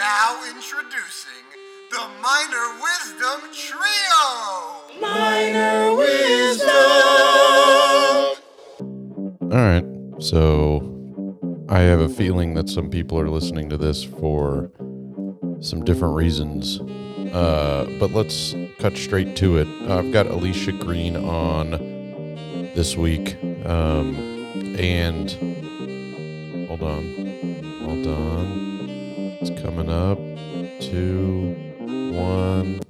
Now introducing the Minor Wisdom Trio. Minor wisdom. All right. So I have a feeling that some people are listening to this for some different reasons. Uh, but let's cut straight to it. I've got Alicia Green on this week. Um, and hold on. Hold on. It's coming up. Two, one.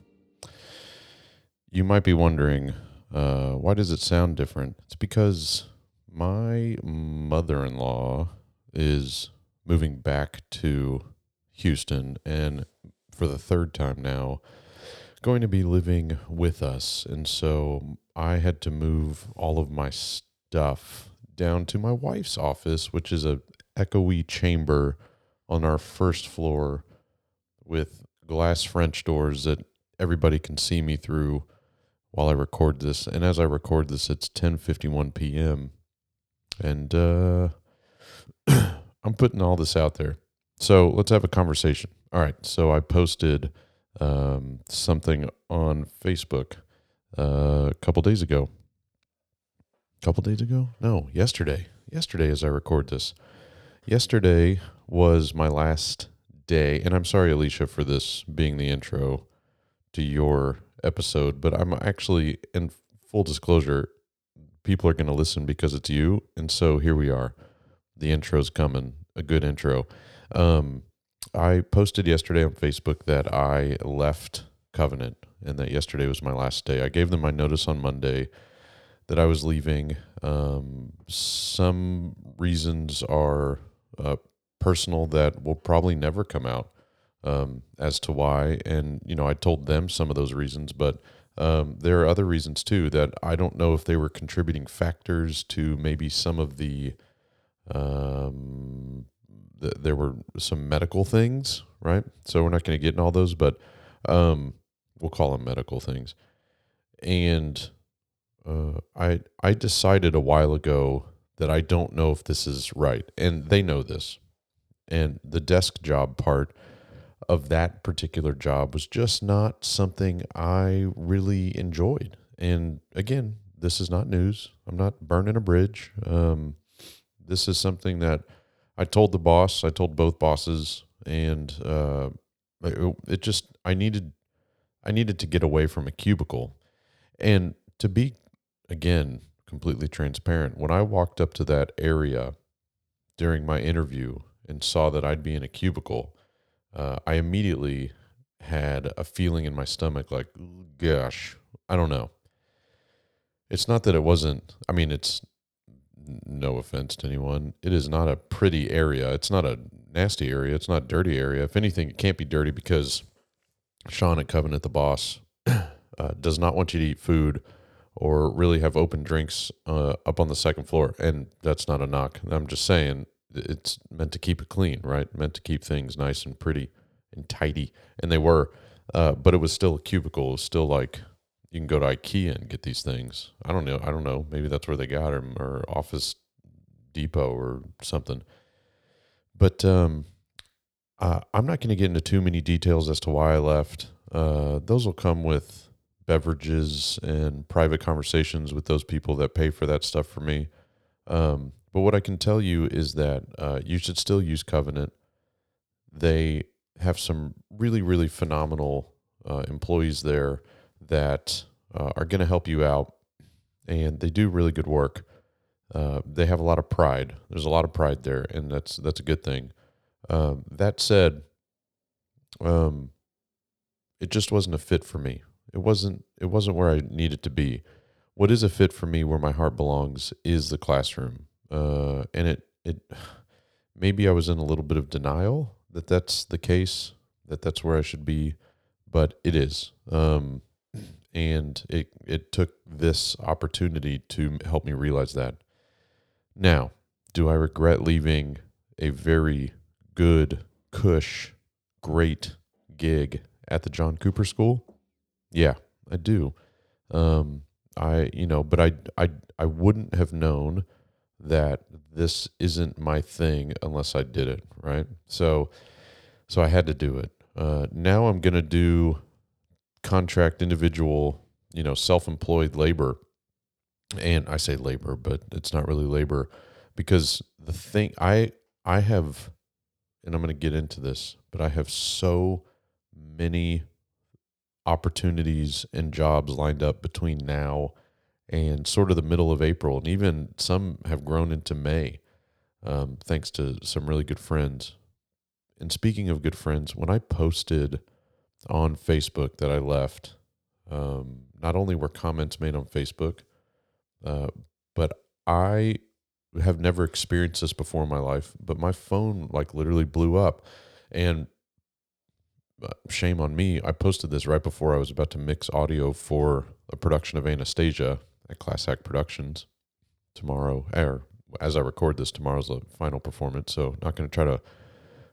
You might be wondering, uh, why does it sound different? It's because my mother in law is moving back to Houston and for the third time now going to be living with us. And so I had to move all of my stuff down to my wife's office, which is a echoey chamber on our first floor with glass French doors that everybody can see me through while I record this. And as I record this, it's 10:51 p.m. And uh I'm putting all this out there. So let's have a conversation. All right. So I posted um, something on Facebook uh, a couple days ago. A couple days ago? No, yesterday. Yesterday, as I record this. Yesterday was my last day. And I'm sorry, Alicia, for this being the intro to your episode, but I'm actually, in full disclosure, people are going to listen because it's you. And so here we are. The intro's coming, a good intro. Um, I posted yesterday on Facebook that I left Covenant and that yesterday was my last day. I gave them my notice on Monday that I was leaving. Um, some reasons are uh, personal that will probably never come out um, as to why. And, you know, I told them some of those reasons, but um, there are other reasons too that I don't know if they were contributing factors to maybe some of the um, th- there were some medical things, right? So we're not going to get in all those, but um, we'll call them medical things. And uh, I I decided a while ago that I don't know if this is right, and they know this. And the desk job part of that particular job was just not something I really enjoyed. And again, this is not news. I'm not burning a bridge. Um, this is something that I told the boss, I told both bosses, and uh, it, it just I needed I needed to get away from a cubicle, and to be again completely transparent. When I walked up to that area during my interview and saw that I'd be in a cubicle, uh, I immediately had a feeling in my stomach like, gosh, I don't know. It's not that it wasn't. I mean, it's no offense to anyone. It is not a pretty area. It's not a nasty area. It's not dirty area. If anything, it can't be dirty because Sean at Covenant, the boss, uh, does not want you to eat food or really have open drinks uh, up on the second floor. And that's not a knock. I'm just saying it's meant to keep it clean, right? Meant to keep things nice and pretty and tidy. And they were, uh, but it was still a cubicle. It was still like you can go to IKEA and get these things. I don't know. I don't know. Maybe that's where they got them or Office Depot or something. But um, uh, I'm not going to get into too many details as to why I left. Uh, those will come with beverages and private conversations with those people that pay for that stuff for me. Um, but what I can tell you is that uh, you should still use Covenant. They have some really, really phenomenal uh, employees there that uh, are going to help you out, and they do really good work. Uh, they have a lot of pride. There's a lot of pride there, and that's that's a good thing. Um, that said, um, it just wasn't a fit for me. It wasn't. It wasn't where I needed to be. What is a fit for me, where my heart belongs, is the classroom. Uh, and it it maybe I was in a little bit of denial that that's the case, that that's where I should be, but it is. Um, and it it took this opportunity to help me realize that. Now, do I regret leaving a very good, cush, great gig at the John Cooper School? Yeah, I do. Um, I you know, but I I I wouldn't have known that this isn't my thing unless I did it, right? So So I had to do it. Uh, now I'm going to do contract individual, you know, self employed labor. And I say labor, but it's not really labor because the thing I I have and I'm going to get into this, but I have so many opportunities and jobs lined up between now and sort of the middle of April, and even some have grown into May, um, thanks to some really good friends. And speaking of good friends, when I posted on Facebook that I left, um, not only were comments made on Facebook, uh, but I have never experienced this before in my life. But my phone like literally blew up, and shame on me. I posted this right before I was about to mix audio for a production of Anastasia at Class Act Productions tomorrow. Or as I record this, tomorrow's the final performance. So not going to try to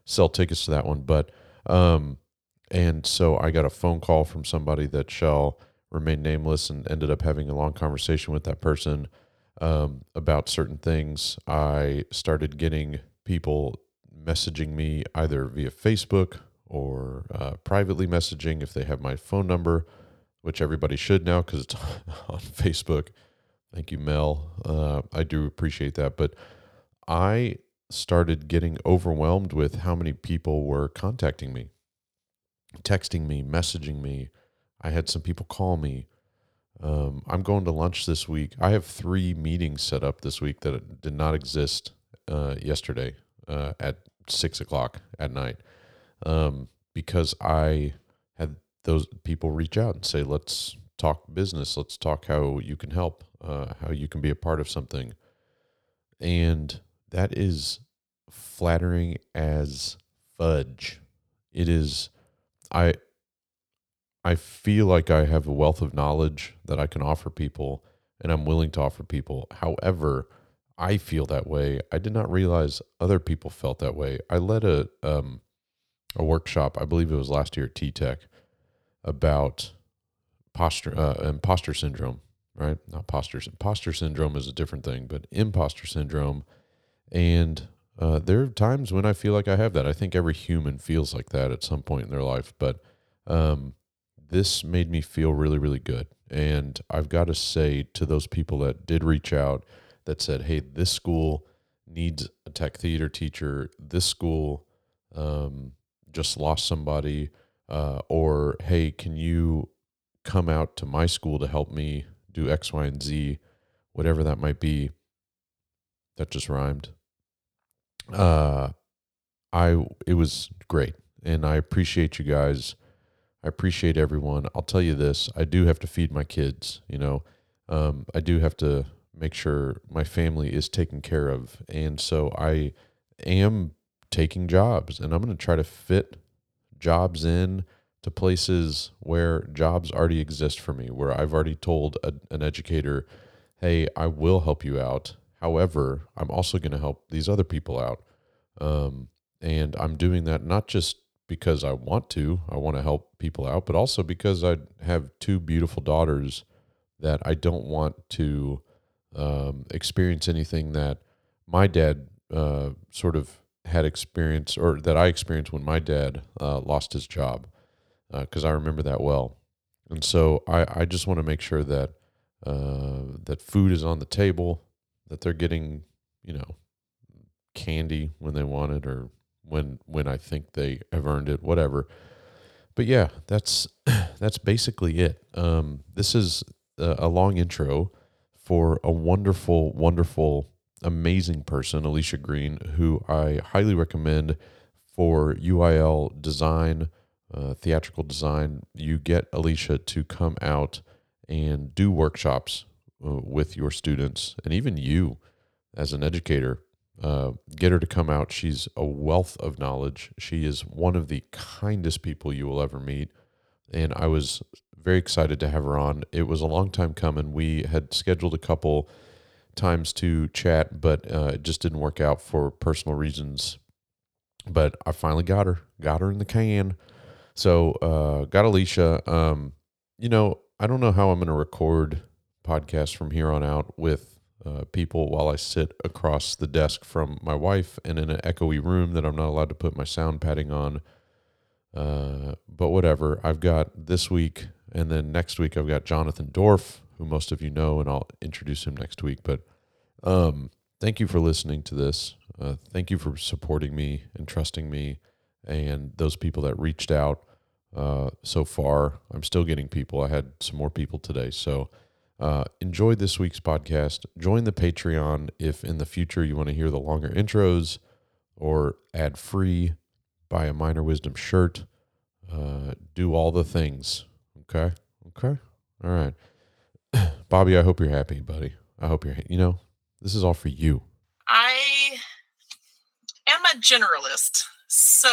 sell tickets to that one, but um, and so I got a phone call from somebody that shall remain nameless, and ended up having a long conversation with that person um, about certain things. I started getting people messaging me either via Facebook or uh, privately messaging if they have my phone number which everybody should now because it's on Facebook. Thank you, Mel. Uh, I do appreciate that. But I started getting overwhelmed with how many people were contacting me, texting me, messaging me. I had some people call me. Um, I'm going to lunch this week. I have three meetings set up this week that did not exist uh, yesterday uh, at six o'clock at night um, because I had those people reach out and say, let's talk business. Let's talk how you can help, uh, how you can be a part of something. And that is flattering as fudge. It is, I, I feel like I have a wealth of knowledge that I can offer people and I'm willing to offer people. However, I feel that way. I did not realize other people felt that way. I led a um, a workshop, I believe it was last year at T Tech, about posture, uh, imposter syndrome, right? Not posture. Imposter syndrome is a different thing, but imposter syndrome. And uh, there are times when I feel like I have that. I think every human feels like that at some point in their life. But um, this made me feel really, really good. And I've got to say to those people that did reach out that said, hey, this school needs a tech theater teacher. This school um, just lost somebody uh, or hey, can you come out to my school to help me do X, Y, and Z, whatever that might be. That just rhymed. Uh, I it was great, and I appreciate you guys. I appreciate everyone. I'll tell you this: I do have to feed my kids. You know, um, I do have to make sure my family is taken care of, and so I am taking jobs, and I'm going to try to fit jobs in to places where jobs already exist for me, where I've already told a, an educator, hey, I will help you out. However, I'm also going to help these other people out. Um, and I'm doing that not just because I want to, I want to help people out, but also because I have two beautiful daughters that I don't want to um, experience anything that my dad uh, sort of had experience or that I experienced when my dad uh, lost his job because uh, I remember that well. And so I, I just want to make sure that uh, that food is on the table, that they're getting, you know, candy when they want it or when when I think they have earned it, whatever. But yeah, that's that's basically it. Um, this is a, a long intro for a wonderful, wonderful amazing person, Alicia Green, who I highly recommend for UIL design, uh, theatrical design. You get Alicia to come out and do workshops uh, with your students and even you as an educator. Uh, get her to come out. She's a wealth of knowledge. She is one of the kindest people you will ever meet. And I was very excited to have her on. It was a long time coming. We had scheduled a couple times to chat, but uh, it just didn't work out for personal reasons. But I finally got her, got her in the can. So uh, got Alicia. Um, you know, I don't know how I'm going to record podcasts from here on out with uh, people while I sit across the desk from my wife and in an echoey room that I'm not allowed to put my sound padding on. Uh, but whatever. I've got this week, and then next week I've got Jonathan Dorf, who most of you know, and I'll introduce him next week. But um, thank you for listening to this. Uh, thank you for supporting me and trusting me, and those people that reached out uh, so far. I'm still getting people. I had some more people today, so. Uh, enjoy this week's podcast. Join the Patreon if in the future you want to hear the longer intros or ad free. Buy a Minor Wisdom shirt. Uh, do all the things. Okay. Okay. All right. Bobby, I hope you're happy, buddy. I hope you're, you know, this is all for you. I am a generalist. So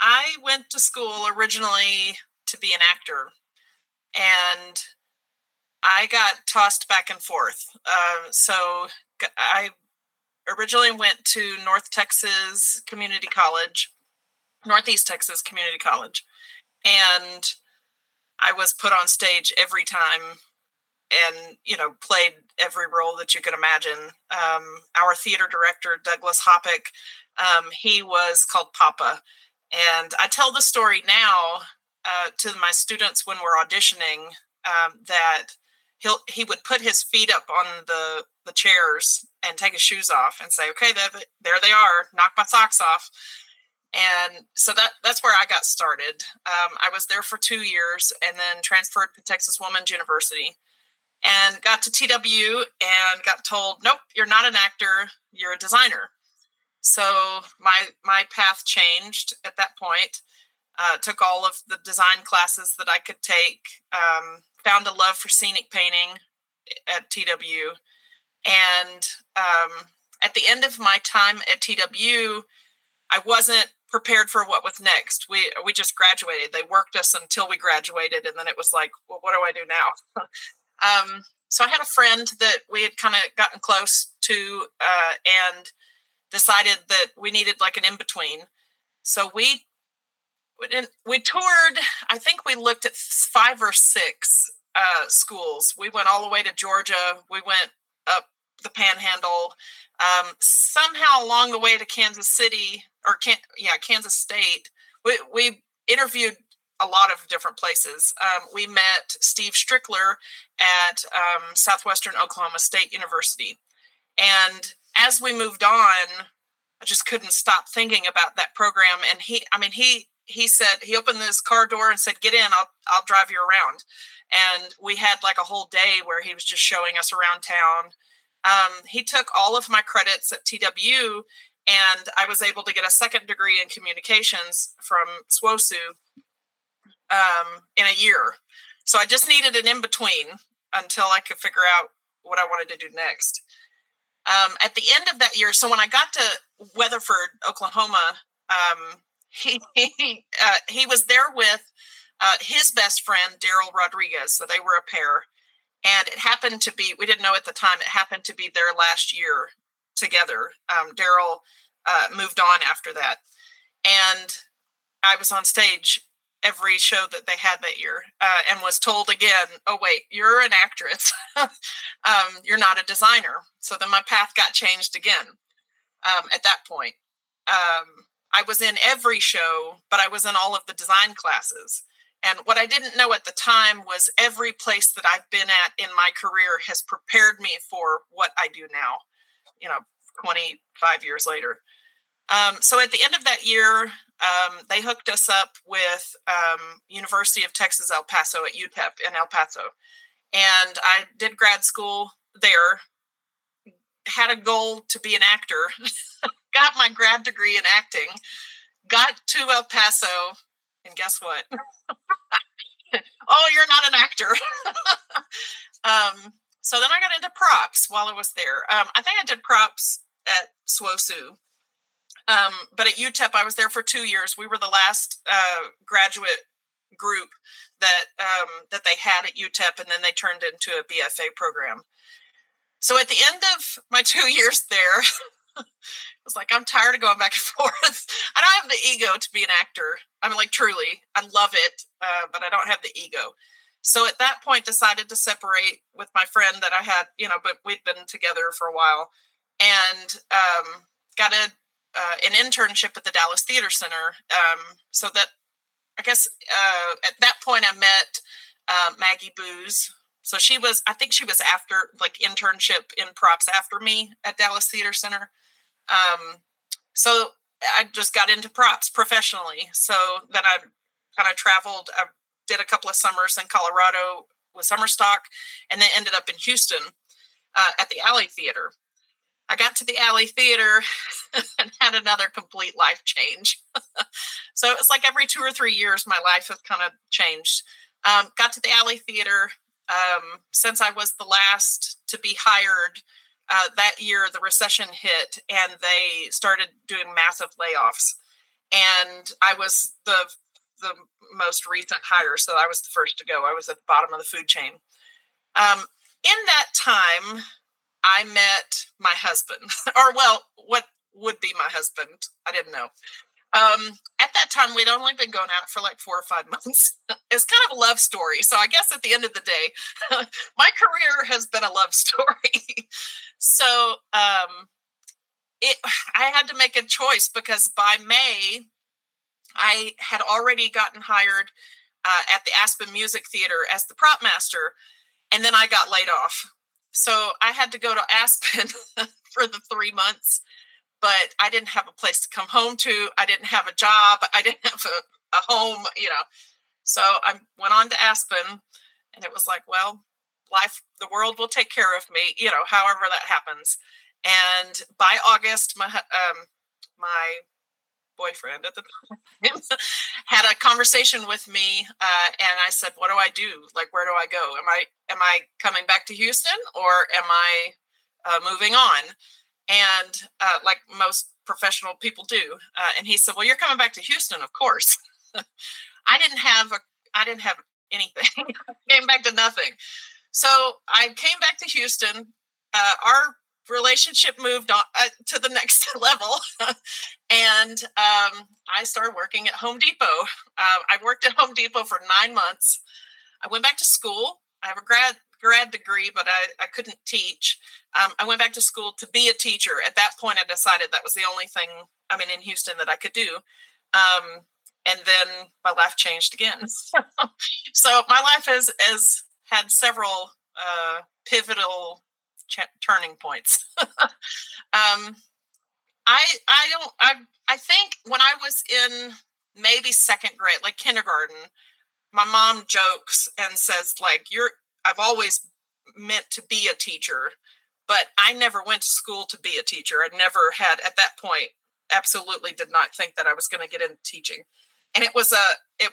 I went to school originally to be an actor. And I got tossed back and forth. Uh, so I originally went to North Texas Community College, Northeast Texas Community College, and I was put on stage every time and you know played every role that you could imagine. Um, our theater director douglas hoppick um, he was called papa. And i tell the story now uh, to my students when we're auditioning um, that he'll he would put his feet up on the the chairs and take his shoes off and say okay there, there they are knock my socks off. And so that that's where i got started. Um, i was there for two years and then transferred to texas woman's university and got to tw and got told nope you're not an actor you're a designer so my my path changed at that point uh, took all of the design classes that i could take um, found a love for scenic painting at TW. And um, at the end of my time at TW, I wasn't prepared for what was next. We we just graduated. They worked us until we graduated, and then it was like, well, what do I do now? um, so I had a friend that we had kind of gotten close to, uh, and decided that we needed like an in between. So we we toured. I think we looked at five or six uh, schools. We went all the way to Georgia. We went up the Panhandle. Um, somehow along the way to Kansas City or can yeah Kansas State, we we interviewed a lot of different places. Um, we met Steve Strickler at um, Southwestern Oklahoma State University, and as we moved on, I just couldn't stop thinking about that program. And he, I mean, he he said he opened this car door and said, "Get in, I'll I'll drive you around." and we had like a whole day where he was just showing us around town. Um, he took all of my credits at TW, and I was able to get a second degree in communications from SWOSU um, in a year. So I just needed an in between until I could figure out what I wanted to do next. Um, at the end of that year, so when I got to Weatherford, Oklahoma, um, he he, uh, he was there with uh, his best friend, Daryl Rodriguez. So they were a pair. And it happened to be, we didn't know at the time, it happened to be their last year together. Um, Daryl uh, moved on after that. And I was on stage every show that they had that year uh, and was told again, oh, wait, you're an actress. um, you're not a designer. So then my path got changed again um, at that point. Um, I was in every show, but I was in all of the design classes. And what I didn't know at the time was every place that I've been at in my career has prepared me for what I do now, you know, 25 years later. Um, so at the end of that year, um, they hooked us up with um, University of Texas El Paso at UTEP in El Paso. And I did grad school there, had a goal to be an actor, got my grad degree in acting, got to El Paso, and guess what? oh, you're not an actor. um, so then I got into props while I was there. Um, I think I did props at SWOSU. Um, but at UTEP, I was there for two years. We were the last uh, graduate group that um, that they had at UTEP, and then they turned into a BFA program. So at the end of my two years there, I was like, I'm tired of going back and forth. I don't have the ego to be an actor. I mean, like, truly, I love it, uh, but I don't have the ego. So at that point, decided to separate with my friend that I had, you know, but we'd been together for a while, and um, got a uh, an internship at the Dallas Theater Center. Um, so that I guess uh, at that point I met uh, Maggie Booz. So she was, I think she was after like internship in props after me at Dallas Theater Center. Um, so I just got into props professionally. So then I kind of traveled. I did a couple of summers in Colorado with summer stock, and then ended up in Houston uh, at the Alley Theater. I got to the Alley Theater and had another complete life change. so it was like every two or three years, my life has kind of changed. Um, got to the Alley Theater um, since I was the last to be hired. Uh, that year, the recession hit, and they started doing massive layoffs. And I was the the most recent hire, so I was the first to go. I was at the bottom of the food chain. Um, in that time, I met my husband, or well, what would be my husband. I didn't know. Um, at that time, we'd only been going out for like four or five months. it's kind of a love story. So I guess at the end of the day, my career has been a love story. so um, it, I had to make a choice because by May, I had already gotten hired uh, at the Aspen Music Theater as the prop master, and then I got laid off. So I had to go to Aspen for the three months, but I didn't have a place to come home to. I didn't have a job. I didn't have a, a home, you know. So I went on to Aspen, and it was like, well, life, the world will take care of me, you know, however that happens. And by August, my um, my boyfriend at the time had a conversation with me uh, and i said what do i do? Like where do i go? Am i am i coming back to houston or am i uh, moving on? And uh, like most professional people do uh, and he said well you're coming back to houston of course. I didn't have a i didn't have anything. Came back to nothing. So i came back to houston. Uh, our relationship moved on uh, to the next level. And um, i started working at home depot. Uh, i worked at home depot for nine months. I went back to school. I have a grad grad degree but i, I couldn't teach. Um, i went back to school to be a teacher. At that point i decided that was the only thing i mean in houston that i could do. Um, and then my life changed again. So my life has has had several uh, pivotal ch- turning points. um, I I don't I I think when I was in maybe second grade, like kindergarten, my mom jokes and says like you're I've always meant to be a teacher, but I never went to school to be a teacher. I never had at that point absolutely did not think that I was going to get into teaching. And it was a it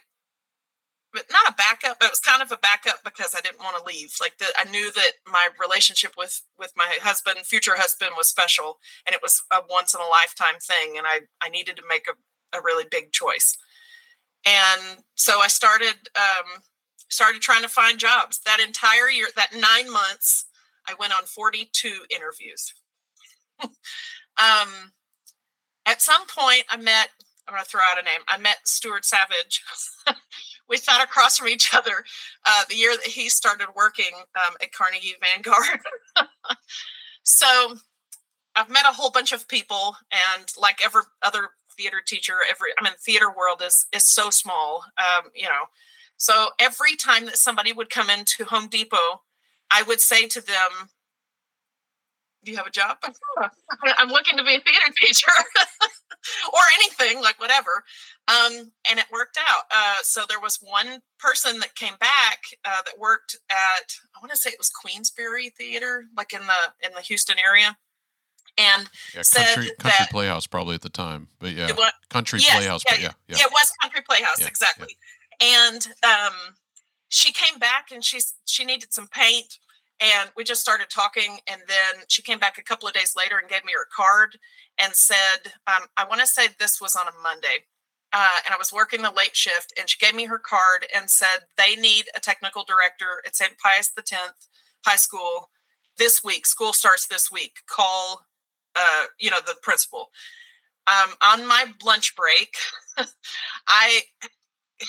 but not a backup, but it was kind of a backup because I didn't want to leave. Like the, I knew that my relationship with with my husband, future husband, was special, and it was a once in a lifetime thing, and I I needed to make a, a really big choice. And so I started um, started trying to find jobs. That entire year, that nine months, I went on forty two interviews. um, at some point, I met. I'm going to throw out a name. I met Stuart Savage. we sat across from each other uh, the year that he started working um, at Carnegie Vanguard. so I've met a whole bunch of people, and like every other theater teacher, every I mean, theater world is is so small, um, you know. So every time that somebody would come into Home Depot, I would say to them, "Do you have a job? I'm looking to be a theater teacher." or anything like whatever. Um, and it worked out. Uh, so there was one person that came back uh, that worked at i want to say it was queensbury theater like in the in the houston area and yeah, said country, country that, playhouse probably at the time but yeah. Was, country yes, playhouse yeah, but yeah, yeah yeah. it was country playhouse Yeah, exactly. And um, she came back and she's she needed some paint and we just started talking and then she came back a couple of days later and gave me her card and said um, i want to say this was on a monday. Uh, and i was working the late shift and she gave me her card and said they need a technical director at st pius 10th high school this week. School starts this week. Call uh, you know the principal. Um, on my lunch break i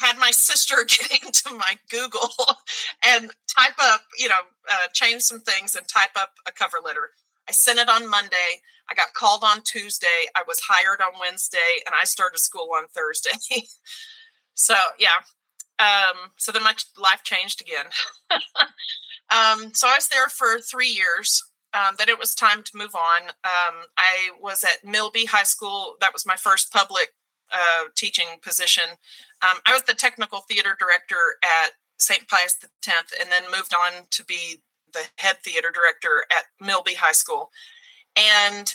had my sister get into my Google and type up, you know, uh, change some things and type up a cover letter. I sent it on Monday. I got called on Tuesday. I was hired on Wednesday and I started school on Thursday. So yeah. Um, so then my life changed again. um, so I was there for three years. Um, then it was time to move on. Um, I was at Milby High School. That was my first public uh, teaching position. Um, I was the technical theater director at St. Pius X, and then moved on to be the head theater director at Milby High School. And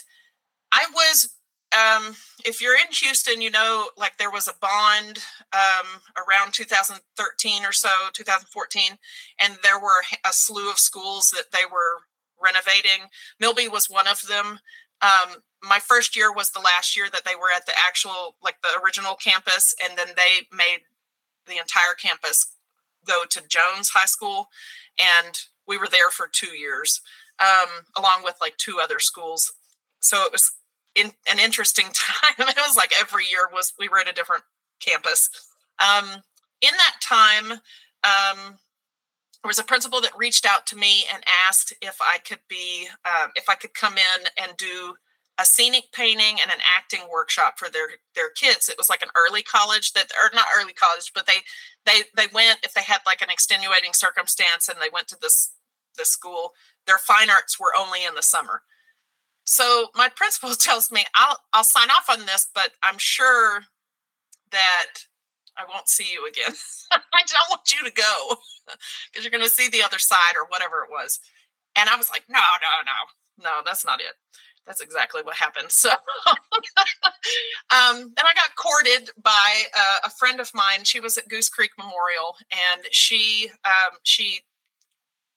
I was um, if you're in Houston, you know, like there was a bond um, around 2013 or so, 2014, and there were a slew of schools that they were renovating. Milby was one of them. Um, my first year was the last year that they were at the actual, like the original campus, and then they made the entire campus go to Jones High School, and we were there for two years, um, along with like two other schools. So it was in, an interesting time. it was like every year was we were at a different campus. Um, in that time, um, there was a principal that reached out to me and asked if I could be uh, if I could come in and do a scenic painting and an acting workshop for their their kids. It was like an early college that or not early college, but they they they went if they had like an extenuating circumstance and they went to this this school. Their fine arts were only in the summer. So my principal tells me I'll I'll sign off on this, but I'm sure that I won't see you again. I don't want you to go because you're going to see the other side or whatever it was. And I was like, no, no, no, no, that's not it. That's exactly what happened. So, um, and I got courted by uh, a friend of mine. She was at Goose Creek Memorial, and she um, she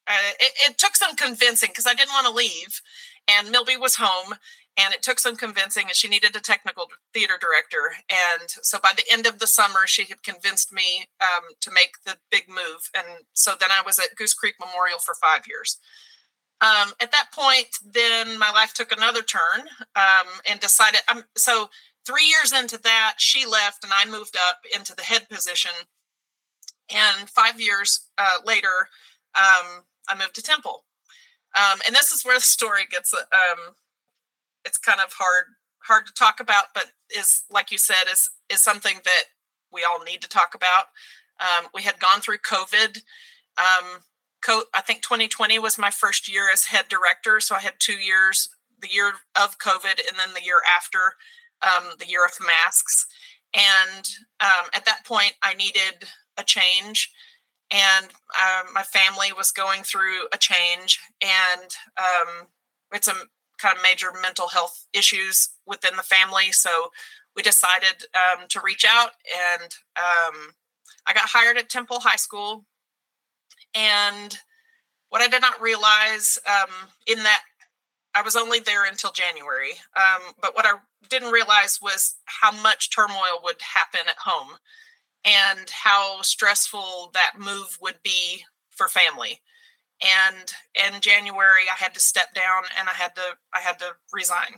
uh, it, it took some convincing because I didn't want to leave and Milby was home and it took some convincing and she needed a technical theater director and so by the end of the summer she had convinced me um, to make the big move and so then i was at goose creek memorial for five years um, at that point then my life took another turn um, and decided um, so three years into that she left and i moved up into the head position and five years uh, later um, i moved to temple um, and this is where the story gets um, it's kind of hard hard to talk about, but is like you said is is something that we all need to talk about. We had gone through COVID. Um, co- I think 2020 was my first year as head director, so I had two years: the year of COVID, and then the year after, um, the year of masks. And um, at that point, I needed a change and um, my family was going through a change and um, it's a kind of major mental health issues within the family so we decided um, to reach out and um, i got hired at temple high school and what i did not realize um, in that i was only there until january um, but what i didn't realize was how much turmoil would happen at home and how stressful that move would be for family. And in january i had to step down and i had to i had to resign.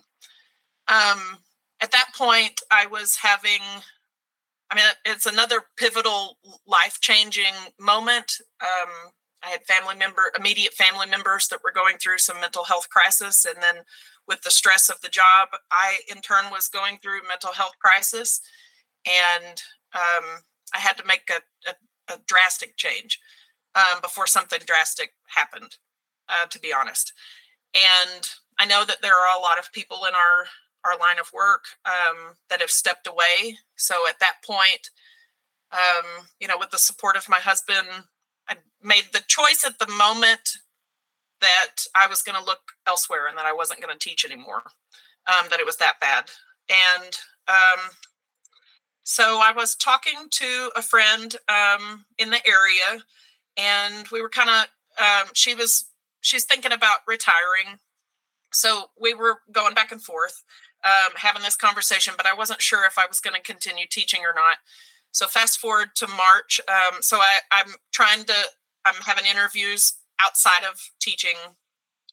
Um, at that point i was having i mean it's another pivotal life changing moment um, i had family member immediate family members that were going through some mental health crisis and then with the stress of the job i in turn was going through mental health crisis and um, I had to make a, a, a drastic change um, before something drastic happened, uh, to be honest. And I know that there are a lot of people in our our line of work um, that have stepped away. So at that point, um, you know, with the support of my husband, I made the choice at the moment that I was going to look elsewhere and that I wasn't going to teach anymore. Um, that it was that bad, and um, so I was talking to a friend um, in the area, and we were kind of, um, she was, she's thinking about retiring. So we were going back and forth, um, having this conversation, but I wasn't sure if I was going to continue teaching or not. So fast forward to March. Um, so I, I'm trying to, I'm having interviews outside of teaching,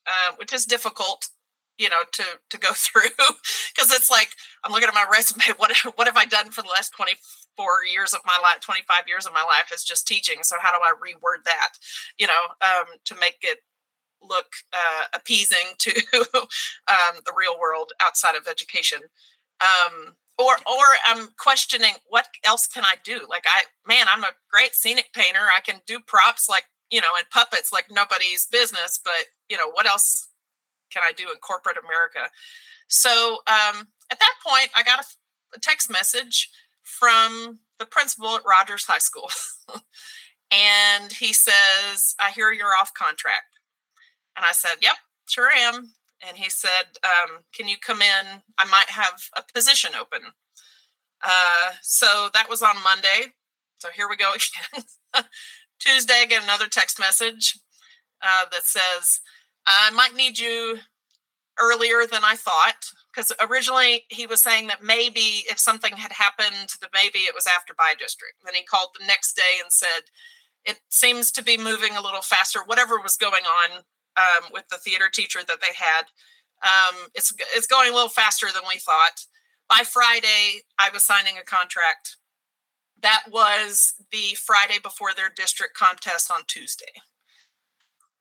uh, which is difficult you know to to go through because it's like i'm looking at my resume what what have i done for the last 24 years of my life 25 years of my life is just teaching so how do i reword that you know um, to make it look uh, appeasing to um, the real world outside of education um, or or I'm questioning what else can I do? Like I man, I'm a great scenic painter. I can do props like, you know, and puppets like nobody's business, but you know, what else can I do in corporate America? So um, at that point, I got a, a text message from the principal at Rogers High School. and he says, I hear you're off contract. And I said, Yep, sure am. And he said, um, Can you come in? I might have a position open. Uh, so that was on Monday. So here we go again. Tuesday, I get another text message uh, that says, I might need you earlier than I thought. Because originally he was saying that maybe if something had happened, that maybe it was after by district. Then he called the next day and said, It seems to be moving a little faster. Whatever was going on um, with the theater teacher that they had, um, it's, it's going a little faster than we thought. By Friday, I was signing a contract. That was the Friday before their district contest on Tuesday.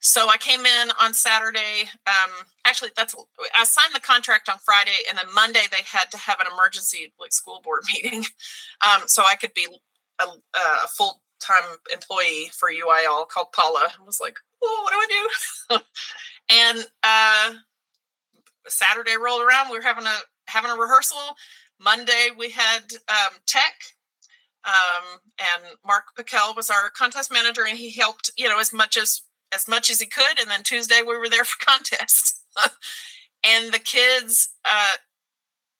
So I came in on Saturday. Um, actually, that's I signed the contract on Friday, and then Monday they had to have an emergency like school board meeting, um, so I could be a, a full time employee for UIL called Paula. I was like, oh, what do I do? and uh, Saturday rolled around. We were having a having a rehearsal. Monday we had um, tech, um, and Mark Piquel was our contest manager, and he helped you know as much as as much as he could. And then Tuesday we were there for contest. and the kids uh,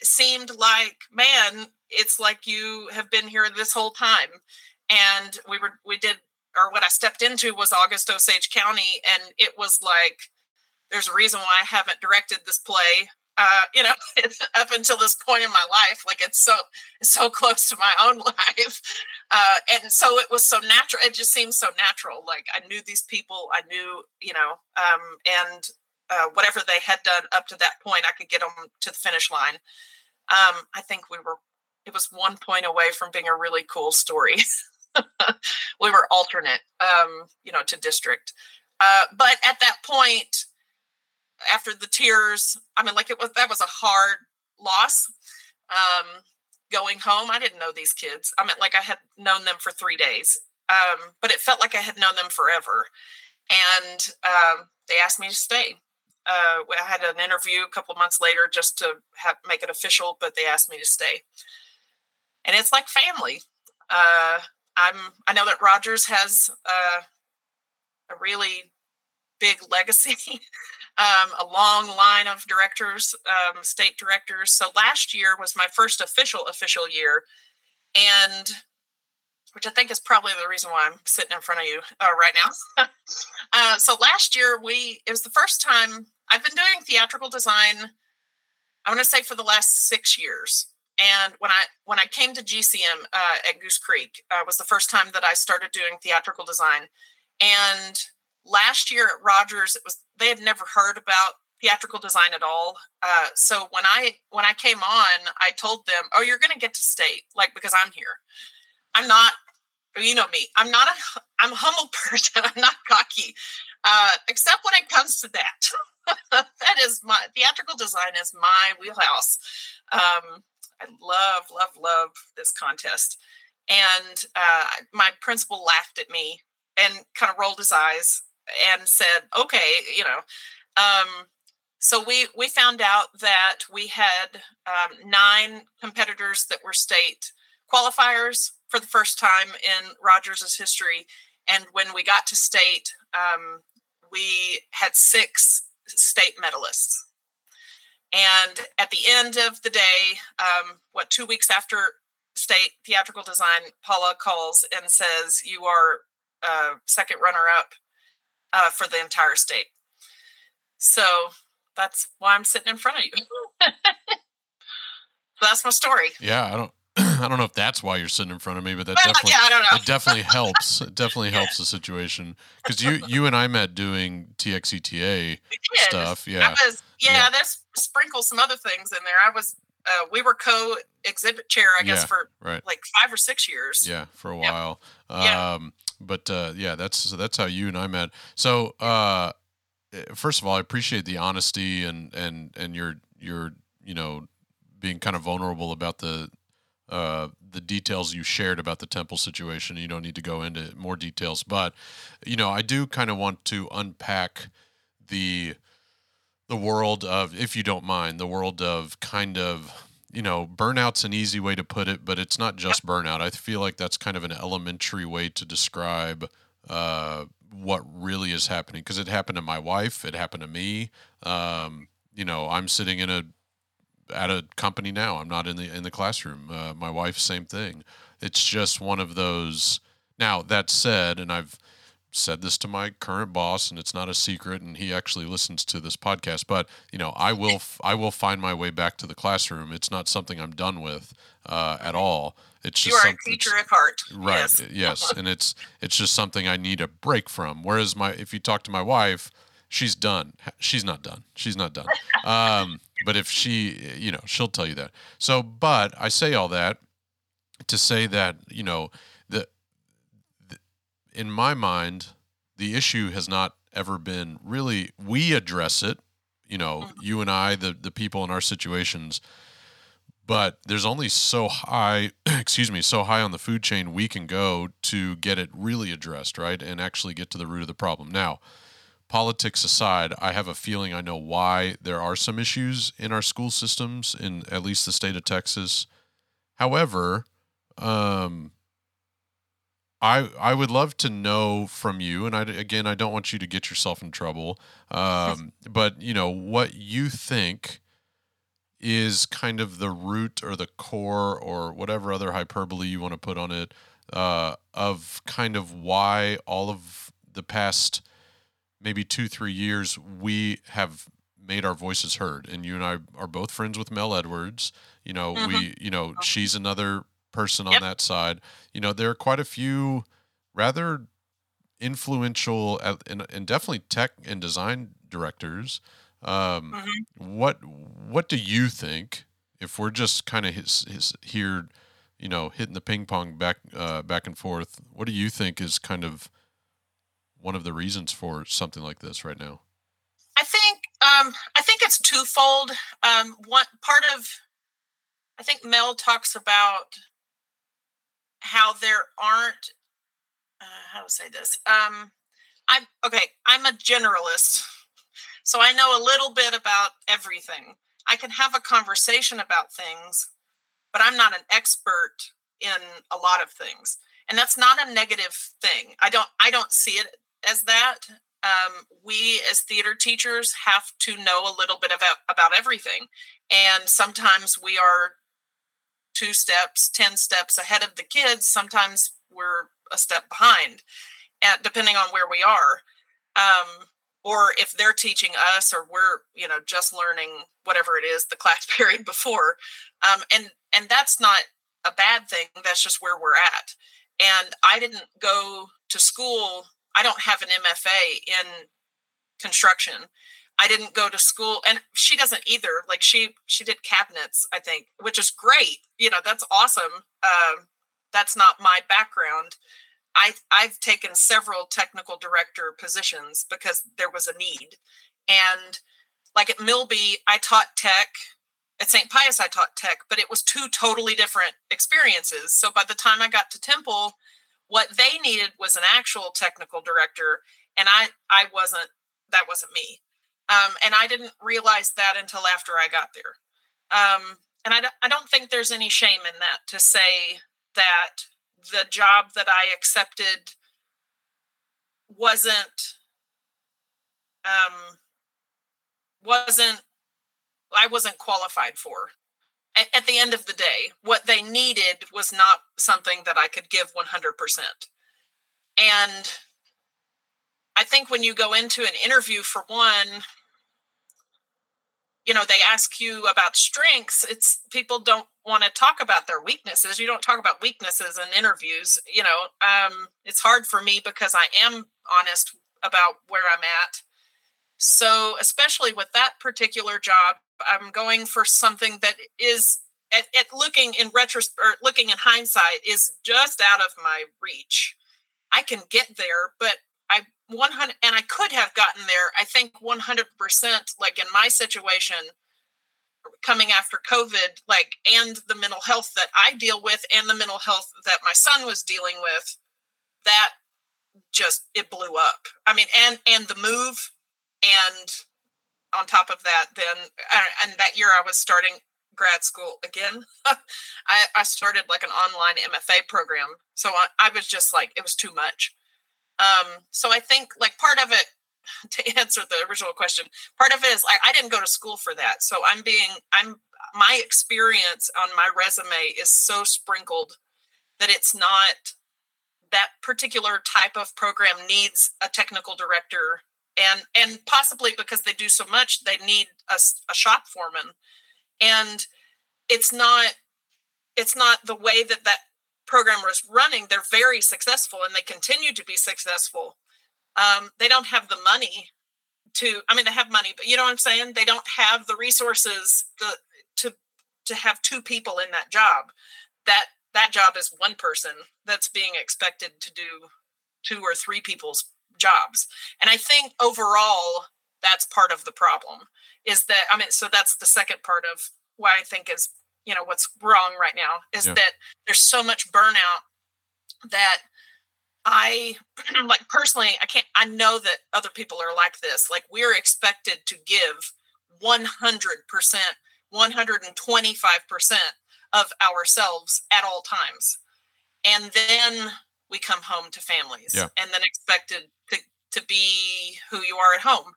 seemed like, man, it's like you have been here this whole time. And we were, we did, or what I stepped into was August Osage County. And it was like, there's a reason why I haven't directed this play uh, you know, up until this point in my life, like it's so so close to my own life, uh, and so it was so natural. It just seemed so natural. Like I knew these people, I knew, you know, um, and uh, whatever they had done up to that point, I could get them to the finish line. Um, I think we were. It was one point away from being a really cool story. we were alternate, um, you know, to district, uh, but at that point after the tears, I mean, like it was that was a hard loss. Um, going home, I didn't know these kids. I mean, like I had known them for three days, um, but it felt like I had known them forever. And um, they asked me to stay. Uh, I had an interview a couple months later just to have, make it official, but they asked me to stay. And it's like family. Uh, I'm. I know that Rogers has uh, a really big legacy um, a long line of directors, um, state directors. So last year was my first official official year, and which I think is probably the reason why I'm sitting in front of you uh, right now. uh, so last year we it was the first time I've been doing theatrical design. I'm going to say for the last six years. And when I when I came to GCM uh, at Goose Creek, uh, was the first time that I started doing theatrical design. And last year at Rogers, it was they had never heard about theatrical design at all. Uh, so when I when I came on, I told them, "Oh, you're going to get to state, like because I'm here. I'm not, you know me. I'm not a I'm a humble person. I'm not cocky, uh, except when it comes to that. that is my theatrical design is my wheelhouse. Um, I love love love this contest." And uh, my principal laughed at me and kind of rolled his eyes and said, okay, you know. Um, so we we found out that we had um, nine competitors that were state qualifiers for the first time in Rogers's history, and when we got to state, um, we had six state medalists. And at the end of the day, um, what two weeks after state theatrical design, Paula calls and says, "You are uh, second runner up uh, for the entire state. So that's why I'm sitting in front of you. that's my story. Yeah, I don't. I don't know if that's why you're sitting in front of me, but that well, definitely, yeah, it definitely helps. It definitely helps the situation because you, you and I met doing TXETA stuff. Yeah, was, yeah, yeah. There's sprinkle some other things in there. I was, uh, we were co exhibit chair, I guess, for right. like five or six years. Yeah, for a while. Um, but uh, yeah, that's so that's how you and I met. So uh, first of all, I appreciate the honesty and and and your your you know being kind of vulnerable about the uh, the details you shared about the temple situation. You don't need to go into more details, but you know, I do kind of want to unpack the the world of, if you don't mind, the world of kind of you know, burnout's an easy way to put it, but it's not just burnout. I feel like that's kind of an elementary way to describe uh, what really is happening because it happened to my wife, it happened to me. Um, you know, I'm sitting in a at a company now. I'm not in the in the classroom. Uh, my wife, same thing. It's just one of those. Now that said, and I've said this to my current boss, and it's not a secret, and he actually listens to this podcast. But you know, I will I will find my way back to the classroom. It's not something I'm done with uh, at all. It's just you are a teacher at heart, right? Yes, yes. and it's it's just something I need a break from. Whereas my if you talk to my wife, she's done. She's not done. She's not done. Um, but if she, you know, she'll tell you that. So, but I say all that to say that you know in my mind the issue has not ever been really we address it you know mm-hmm. you and i the the people in our situations but there's only so high excuse me so high on the food chain we can go to get it really addressed right and actually get to the root of the problem now politics aside, I have a feeling I know why there are some issues in our school systems in at least the state of Texas. However, um, I I would love to know from you, and I again I don't want you to get yourself in trouble, um, but you know what you think is kind of the root or the core or whatever other hyperbole you want to put on it uh, of kind of why all of the past maybe two, three years, we have made our voices heard. And you and I are both friends with Mel Edwards. You know, mm-hmm. we, you know, she's another person on yep. that side. You know, there are quite a few rather influential and, and definitely tech and design directors. Um, mm-hmm. What what do you think? If we're just kind of his, his here, you know, hitting the ping pong back uh, back and forth, what do you think is kind of one of the reasons for something like this right now? I think um, I think it's twofold. Um, one part of I think Mel talks about how there aren't uh, how to say this. Um, I'm okay. I'm a generalist, so I know a little bit about everything. I can have a conversation about things, but I'm not an expert in a lot of things and that's not a negative thing i don't i don't see it as that. Um, we as theater teachers have to know a little bit about, about everything. And sometimes we are two steps, 10 steps ahead of the kids. Sometimes we're a step behind, and depending on where we are. Um, or if they're teaching us or we're you know just learning whatever it is the class period before um, and and that's not a bad thing that's just where we're at and i didn't go to school I don't have an MFA in construction. I didn't go to school and she doesn't either. Like she she did cabinets, I think, which is great. You know, that's awesome. Um, that's not my background. I I've taken several technical director positions because there was a need. And like at Milby, I taught tech. At St. Pius, I taught tech, but it was two totally different experiences. So by the time I got to Temple, what they needed was an actual technical director, and I I wasn't that wasn't me. Um, and I didn't realize that until after I got there. Um, and I, I don't think there's any shame in that to say that the job that I accepted wasn't um, wasn't I wasn't qualified for at the end of the day, what they needed was not something that I could give 100%. And I think when you go into an interview, for one, you know, they ask you about strengths. It's people don't want to talk about their weaknesses. You don't talk about weaknesses in interviews. You know, um, it's hard for me because I am honest about where I'm at. So, especially with that particular job, I'm going for something that is at, at looking in retrospect, looking in hindsight, is just out of my reach. I can get there, but I 100 and I could have gotten there. I think 100% like in my situation coming after COVID, like, and the mental health that I deal with and the mental health that my son was dealing with, that just it blew up. I mean, and and the move, and on top of that, then uh, and that year I was starting grad school again. I, I started like an online MFA program, so I, I was just like it was too much. Um, so I think like part of it to answer the original question, part of it is like I didn't go to school for that. So I'm being I'm my experience on my resume is so sprinkled that it's not that particular type of program needs a technical director and and possibly because they do so much they need a, a shop foreman and it's not it's not the way that that program running they're very successful and they continue to be successful. Um, they don't have the money to i mean they have money but you know what i'm saying? They don't have the resources the, to to have two people in that job. That that job is one person that's being expected to do two or three people's jobs. And i think overall that's part of the problem is that i mean so that's the second part of why i think is you know what's wrong right now is yeah. that there's so much burnout that I like personally, I can't, I know that other people are like this. Like we're expected to give 100%, 125% of ourselves at all times. And then we come home to families yeah. and then expected to, to be who you are at home.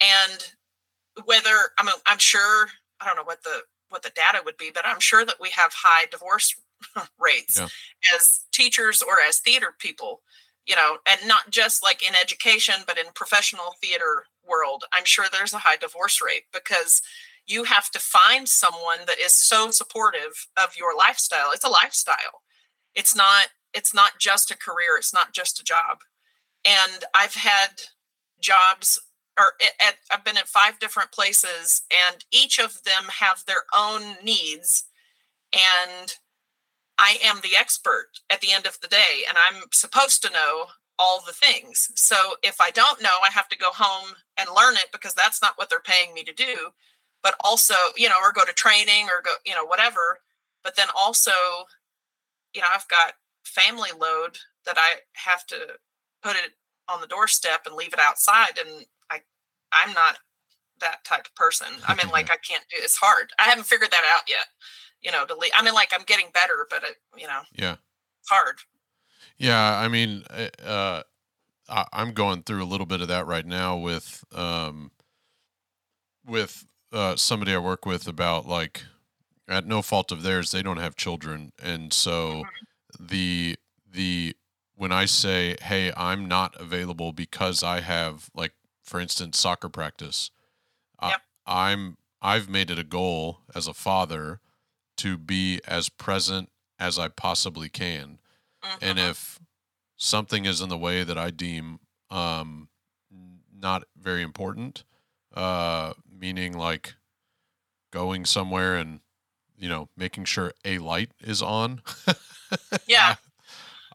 And whether I'm, I'm sure, I don't know what the, what the data would be, but I'm sure that we have high divorce rates yeah. as teachers or as theater people you know and not just like in education but in professional theater world i'm sure there's a high divorce rate because you have to find someone that is so supportive of your lifestyle. It's a lifestyle. It's not it's not just a career. It's not just a job. And i've had jobs or at, i've been at five different places and each of them have their own needs and I am the expert at the end of the day, and I'm supposed to know all the things. So if I don't know, I have to go home and learn it because that's not what they're paying me to do. But also, you know, or go to training or go, you know, whatever. But then also, you know, I've got family load that I have to put it on the doorstep and leave it outside. And I'm not that type of person. I mean, like I can't do. It's hard. I haven't figured that out yet you know, to leave. I mean, like I'm getting better, but it, you know, yeah, it's hard. Yeah, I mean, eh, uh, I, I'm going through a little bit of that right now with, um, with uh, somebody I work with about like, at no fault of theirs, they don't have children, and so mm-hmm. the the when I say, "Hey, I'm not available because I have like, for instance, soccer practice," yep. I, I'm I've made it a goal as a father to be as present as I possibly can. Mm-hmm. And if something is in the way that I deem um, not very important, uh, meaning like going somewhere and you know making sure a light is on. yeah,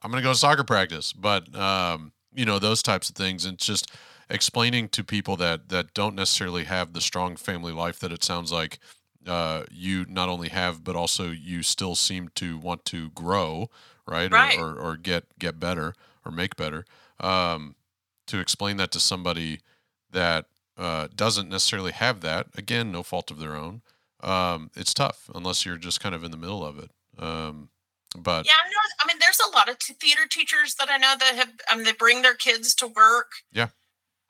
I'm gonna go to soccer practice, but um, you know those types of things, and just explaining to people that that don't necessarily have the strong family life that it sounds like uh, you not only have, but also you still seem to want to grow, right? right. Or, or, or, get get better or make better. Um, to explain that to somebody that uh, doesn't necessarily have that, again, no fault of their own. Um, it's tough unless you're just kind of in the middle of it. Um, but yeah, no, I mean, there's a lot of t- theater teachers that I know that have, I mean, they bring their kids to work. Yeah.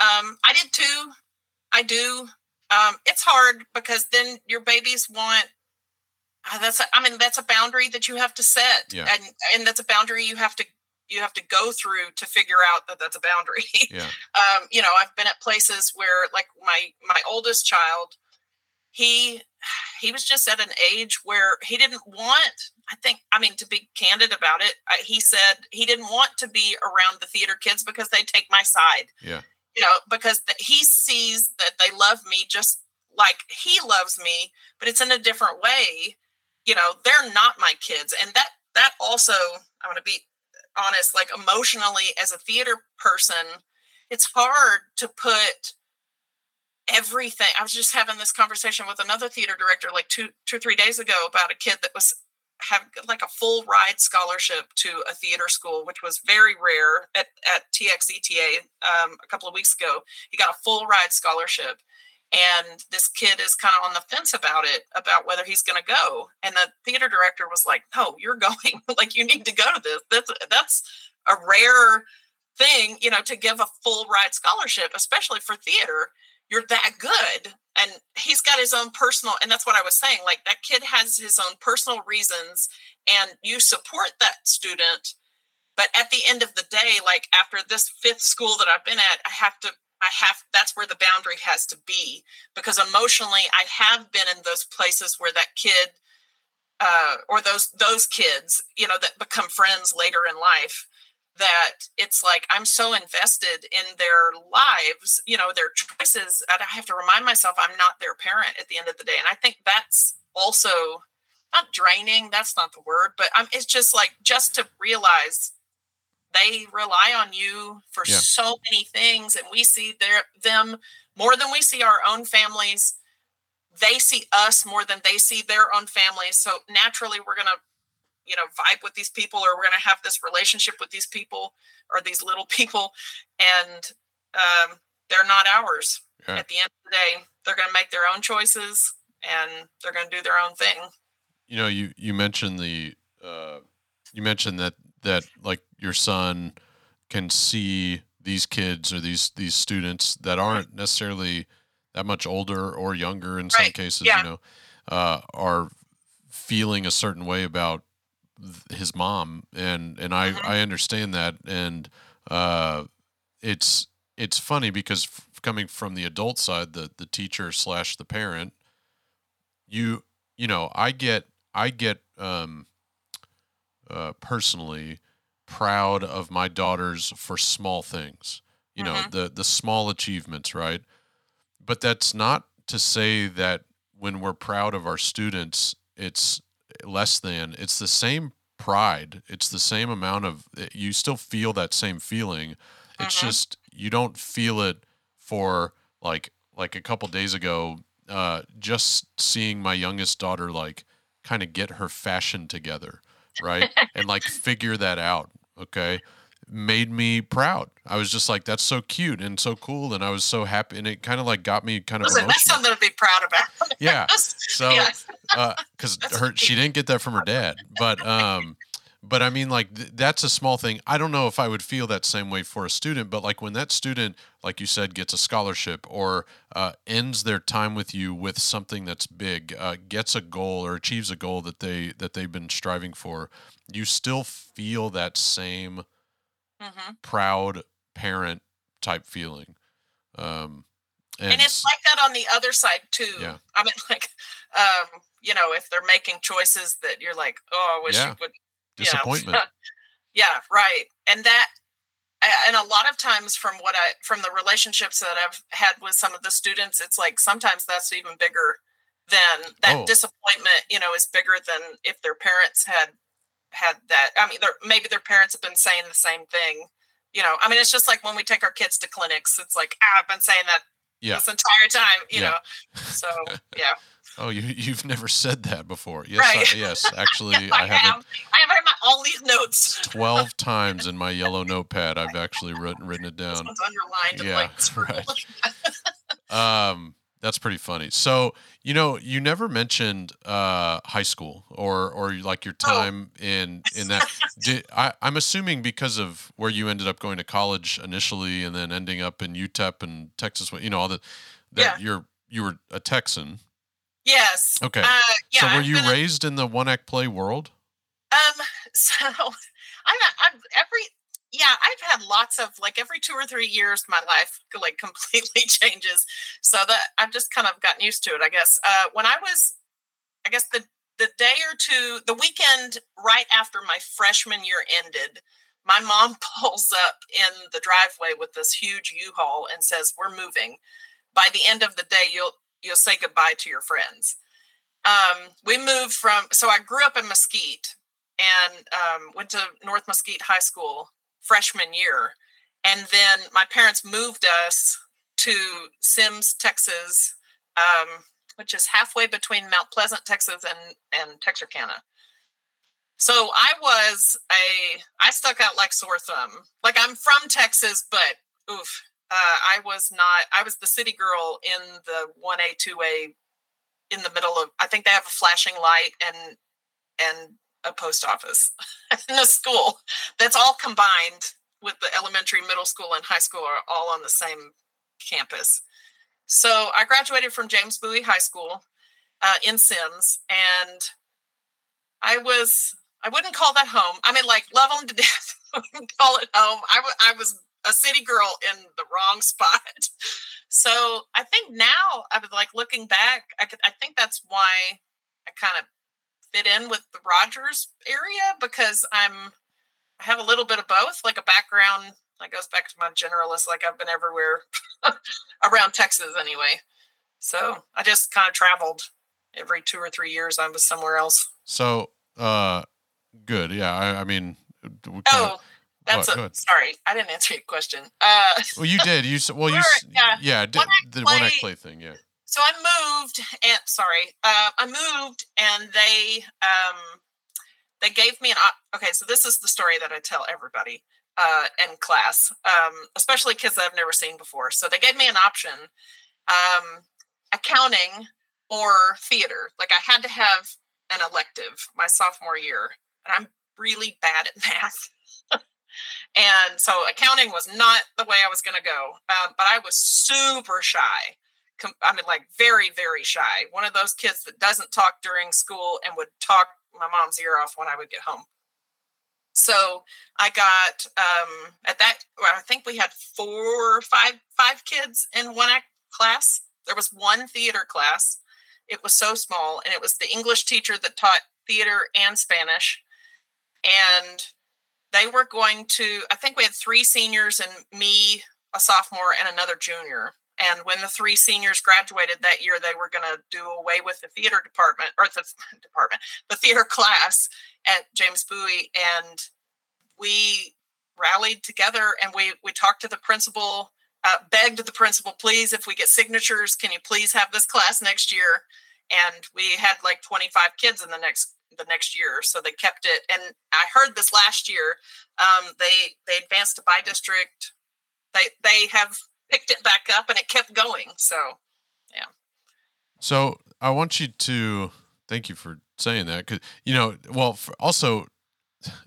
Um, I did too. I do. Um, it's hard because then your babies want uh, that's a, I mean that's a boundary that you have to set, yeah. and and that's a boundary you have to you have to go through to figure out that that's a boundary. Yeah. um, you know, I've been at places where like my my oldest child, he he was just at an age where he didn't want i think i mean to be candid about it he said he didn't want to be around the theater kids because they take my side yeah you know, because he sees that they love me just like he loves me, but it's in a different way. You know, they're not my kids. And that, that also, I want to be honest, like emotionally as a theater person, it's hard to put everything. I was just having this conversation with another theater director like two two three days ago about a kid that was have like a full ride scholarship to a theater school, which was very rare at, at TXETA um, a couple of weeks ago. He got a full ride scholarship. And this kid is kind of on the fence about it, about whether he's going to go. And the theater director was like, "No, you're going. like you need to go to this. That's that's a rare thing, you know, to give a full ride scholarship, especially for theater. You're that good and he's got his own personal and that's what i was saying like that kid has his own personal reasons and you support that student but at the end of the day like after this fifth school that i've been at i have to i have that's where the boundary has to be because emotionally i have been in those places where that kid uh, or those those kids you know that become friends later in life that it's like I'm so invested in their lives, you know, their choices. And I have to remind myself I'm not their parent at the end of the day. And I think that's also not draining, that's not the word, but I'm, it's just like just to realize they rely on you for yeah. so many things and we see their them more than we see our own families they see us more than they see their own families so naturally we're going to you know vibe with these people or we're going to have this relationship with these people or these little people and um, they're not ours yeah. at the end of the day they're going to make their own choices and they're going to do their own thing you know you you mentioned the uh, you mentioned that that like your son can see these kids or these these students that aren't necessarily that much older or younger in right. some cases yeah. you know uh, are feeling a certain way about his mom and and I mm-hmm. I understand that and uh it's it's funny because f- coming from the adult side the the teacher slash the parent you you know I get I get um uh personally proud of my daughters for small things you mm-hmm. know the the small achievements right but that's not to say that when we're proud of our students it's less than it's the same pride it's the same amount of eh, you still feel that same feeling it's mm-hmm. just you don't feel it for like like a couple days ago uh just seeing my youngest daughter like kind of get her fashion together right and like figure that out okay made me proud. I was just like, that's so cute and so cool, and I was so happy, and it kind of like got me kind of. Listen, that's something to be proud about. yeah. So, uh, her, she didn't get that from her dad, but um, but I mean, like th- that's a small thing. I don't know if I would feel that same way for a student, but like when that student, like you said, gets a scholarship or uh, ends their time with you with something that's big, uh, gets a goal or achieves a goal that they that they've been striving for, you still feel that same mm-hmm. proud parent type feeling. Um, and, and, it's like that on the other side too. Yeah. I mean, like, um, you know, if they're making choices that you're like, oh, I wish yeah. you would. Disappointment. yeah, right. And that, and a lot of times from what I, from the relationships that I've had with some of the students, it's like sometimes that's even bigger than that oh. disappointment, you know, is bigger than if their parents had had that. I mean, maybe their parents have been saying the same thing. You know, I mean, it's just like when we take our kids to clinics. It's like ah, I've been saying that yeah. this entire time. You yeah. know, so yeah. Oh, you you've never said that before. Yes, right. I, yes. Actually, I, I, have. I have my, all these notes. Twelve times in my yellow notepad, I've actually written written it down. underlined. Yeah, right. um, that's pretty funny. So, you know, you never mentioned uh, high school or or like your oh. time oh. in in that. Did, I, I'm assuming because of where you ended up going to college initially, and then ending up in UTEP and Texas. You know, all the that yeah. you're you were a Texan. Yes. Okay. Uh, yeah, so, were you raised in the one act play world? Um. So, I'm. I'm every. Yeah, I've had lots of like every two or three years, my life like completely changes. So that I've just kind of gotten used to it, I guess. Uh, when I was, I guess the the day or two, the weekend right after my freshman year ended, my mom pulls up in the driveway with this huge U-Haul and says, "We're moving. By the end of the day, you'll you'll say goodbye to your friends." Um, we moved from. So I grew up in Mesquite and um, went to North Mesquite High School freshman year. And then my parents moved us to Simms, Texas, um, which is halfway between Mount Pleasant, Texas, and and Texarkana. So I was a I stuck out like sore thumb. Like I'm from Texas, but oof, uh, I was not. I was the city girl in the one A, two A, in the middle of. I think they have a flashing light and and a post office in a school that's all combined with the elementary, middle school, and high school are all on the same campus. So I graduated from James Bowie High School uh, in Simms, and I was I wouldn't call that home. I mean, like love them to death. call it home. I, w- I was a city girl in the wrong spot. So I think now I was like looking back, I could I think that's why I kind of fit in with the Rogers area because I'm I have a little bit of both, like a background that goes back to my generalist, like I've been everywhere around Texas anyway. So I just kind of traveled every two or three years. I was somewhere else. So, uh, good. Yeah. I, I mean, oh, that's what, a, sorry. I didn't answer your question. Uh, well, you did. You well, you yeah, yeah did, the one act play thing. Yeah. So I moved, and sorry, uh, I moved, and they um, they gave me an okay. So this is the story that I tell everybody uh, in class, um, especially kids that I've never seen before. So they gave me an option: um, accounting or theater. Like I had to have an elective my sophomore year, and I'm really bad at math. And so accounting was not the way I was going to go. Uh, but I was super shy. I mean, like very, very shy. One of those kids that doesn't talk during school and would talk my mom's ear off when I would get home. So I got um, at that. Well, I think we had four, five, five kids in one class. There was one theater class. It was so small, and it was the English teacher that taught theater and Spanish. And they were going to. I think we had three seniors and me, a sophomore, and another junior. And when the three seniors graduated that year, they were going to do away with the theater department or the department, the theater class at James Bowie. And we rallied together and we, we talked to the principal, uh, begged the principal, please, if we get signatures, can you please have this class next year? And we had like 25 kids in the next the next year so they kept it and i heard this last year um, they they advanced to by district they they have picked it back up and it kept going. So, yeah. So I want you to thank you for saying that because you know, well, also,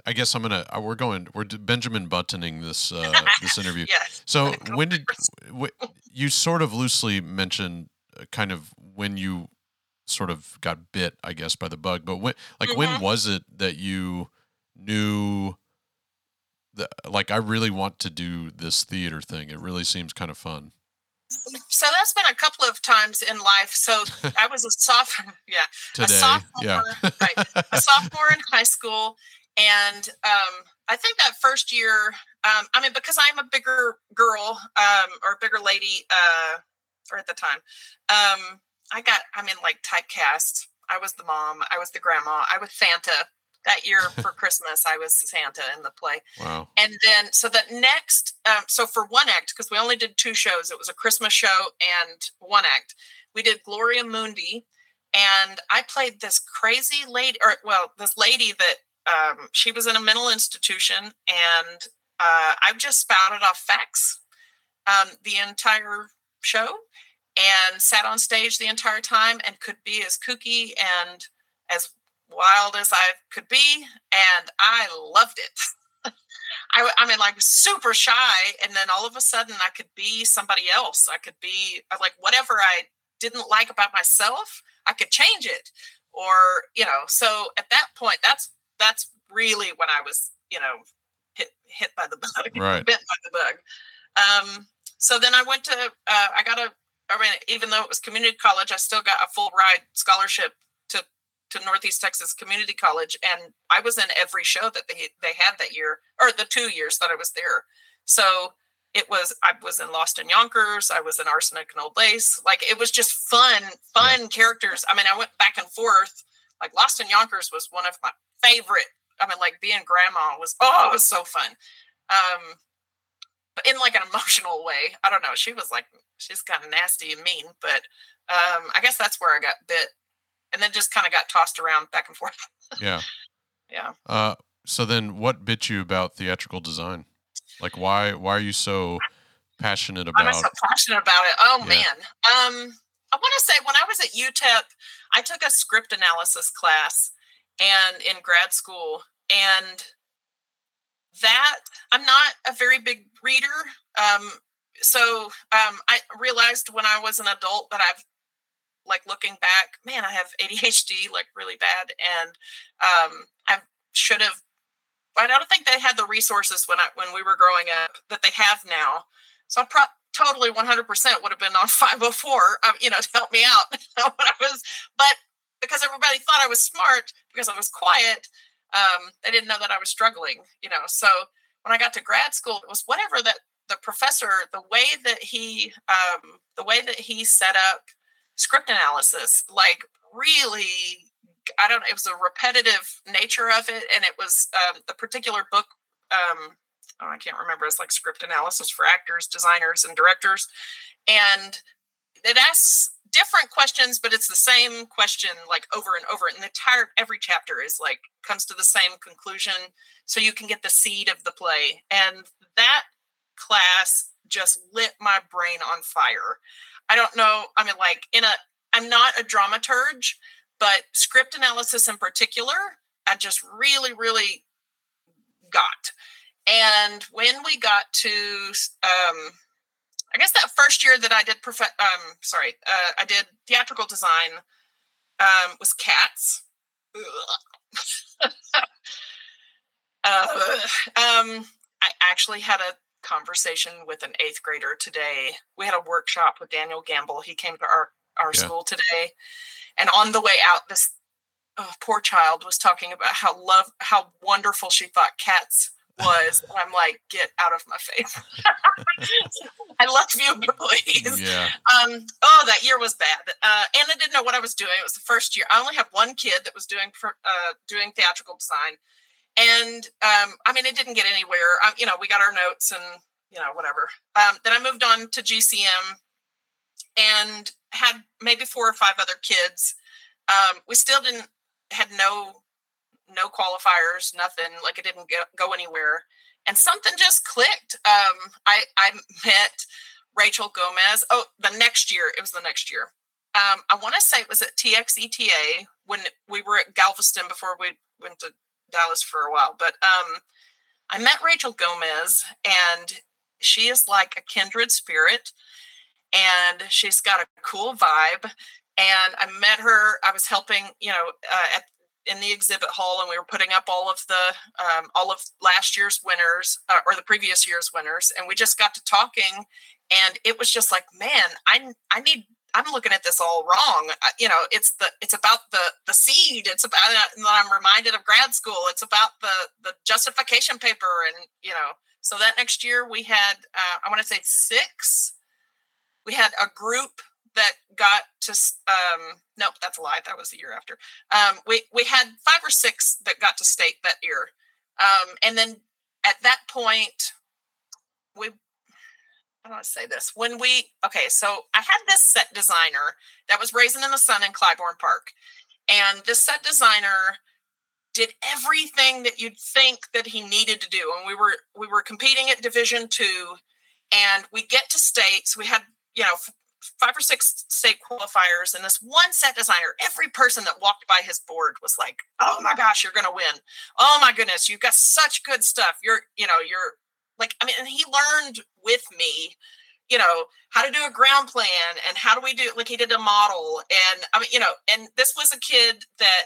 I guess I'm gonna uh, we're going we're Benjamin buttoning this uh, this interview. yes. So when did you sort of loosely mentioned uh, kind of when you sort of got bit, I guess, by the bug, but when like mm-hmm. when was it that you knew the, like I really want to do this theater thing. It really seems kind of fun. So that's been a couple of times in life. So I was a sophomore, yeah, Today, a sophomore, yeah, right, a sophomore in high school, and um, I think that first year, um, I mean, because I'm a bigger girl um, or bigger lady, uh, or at the time, um, I got, I'm in like typecast. I was the mom. I was the grandma. I was Santa that year for Christmas, I was Santa in the play. Wow. And then, so that next, um, so for one act, because we only did two shows, it was a Christmas show and one act, we did Gloria Mundi. And I played this crazy lady, or well, this lady that um, she was in a mental institution, and uh, I just spouted off facts um, the entire show and sat on stage the entire time and could be as kooky and as wild as I could be, and I loved it. I, I mean, like super shy, and then all of a sudden, I could be somebody else. I could be uh, like whatever I didn't like about myself, I could change it, or you know. So at that point, that's that's really when I was, you know, hit hit by the bug, right. bit by the bug. Um, so then I went to, uh, I got a, I mean, even though it was community college, I still got a full ride scholarship to to Northeast Texas Community College, and I was in every show that they they had that year, or the two years that I was there. So it was I was in Lost in Yonkers, I was in Arsenic and Old Lace. Like it was just fun, fun yeah. characters. I mean, I went back and forth. Like Lost in Yonkers was one of my favorite. I mean, like being grandma was oh, it was so fun. Um, but in like an emotional way. I don't know. She was like she's kind of nasty and mean, but um, I guess that's where I got bit, and then just kind of got tossed around back and forth. Yeah. yeah. Uh, so then, what bit you about theatrical design? Like, why why are you so passionate about? I'm so passionate about it. Oh Yeah. man. Um, I want to say when I was at UTEP, I took a script analysis class and in grad school, and that I'm not a very big reader. Um, so um, I realized when I was an adult that I've like looking back, man, I have ADHD like really bad, and um, I should have. I don't think they had the resources when I when we were growing up that they have now. So I pro- totally 100% would have been on 504, um, you know, to help me out when I was, but because everybody thought I was smart because I was quiet, um, they didn't know that I was struggling, you know. So when I got to grad school, it was whatever that the professor, the way that he, um, the way that he set up script analysis, like really, I don't. It was a repetitive nature of it, and it was um, the particular book. Um, oh, I can't remember. It's like script analysis for actors, designers, and directors, and it asks different questions, but it's the same question like over and over. And the entire every chapter is like comes to the same conclusion, so you can get the seed of the play. And that class just lit my brain on fire. I don't know. I mean, like in a, I'm not a dramaturge, but script analysis in particular, I just really, really got. And when we got to, um, I guess that first year that I did, prof- um, sorry, uh, I did theatrical design, um, was Cats. uh, um, I actually had a conversation with an eighth grader today. We had a workshop with Daniel Gamble. He came to our our Yeah. school today, and on the way out, this oh, poor child was talking about how love how wonderful she thought cats was. and I'm like, get out of my face. I love you, please. yeah. Um, oh, that year was bad. Uh, and I didn't know what I was doing. It was the first year. I only had one kid that was doing uh, doing theatrical design, and um, I mean, it didn't get anywhere. Um, you know, we got our notes and you know whatever. Um, then I moved on to GCM, and had maybe four or five other kids. Um, we still didn't had no no qualifiers, nothing. Like it didn't go, go anywhere. And something just clicked. Um, I I met Rachel Gomez. Oh, the next year. It was the next year. Um, I want to say it was at TXETA when we were at Galveston before we went to Dallas for a while. But um, I met Rachel Gomez, and she is like a kindred spirit, and she's got a cool vibe. And I met her. I was helping, you know, uh, at in the exhibit hall and we were putting up all of the um, all of last year's winners uh, or the previous year's winners and we just got to talking and it was just like man i i need i'm looking at this all wrong. I- you know it's the it's about the the seed. It's about and then i'm reminded of grad school. It's about the the justification paper and you know so that next year we had uh, i want to say six. We had a group that got to um nope that's a lie. That was the year after. Um we we had five or six that got to state that year. Um and then at that point we I want to say this. When we okay, so I had this set designer that was Raisin in the Sun in Clybourne Park. And this set designer did everything that you'd think that he needed to do. And we were we were competing at division two and we get to states. We had, you know, five or six state qualifiers and this one set designer every person that walked by his board was like oh my gosh you're going to win oh my goodness you've got such good stuff you're you know you're like i mean and he learned with me you know how to do a ground plan and how do we do it like he did a model and i mean you know and this was a kid that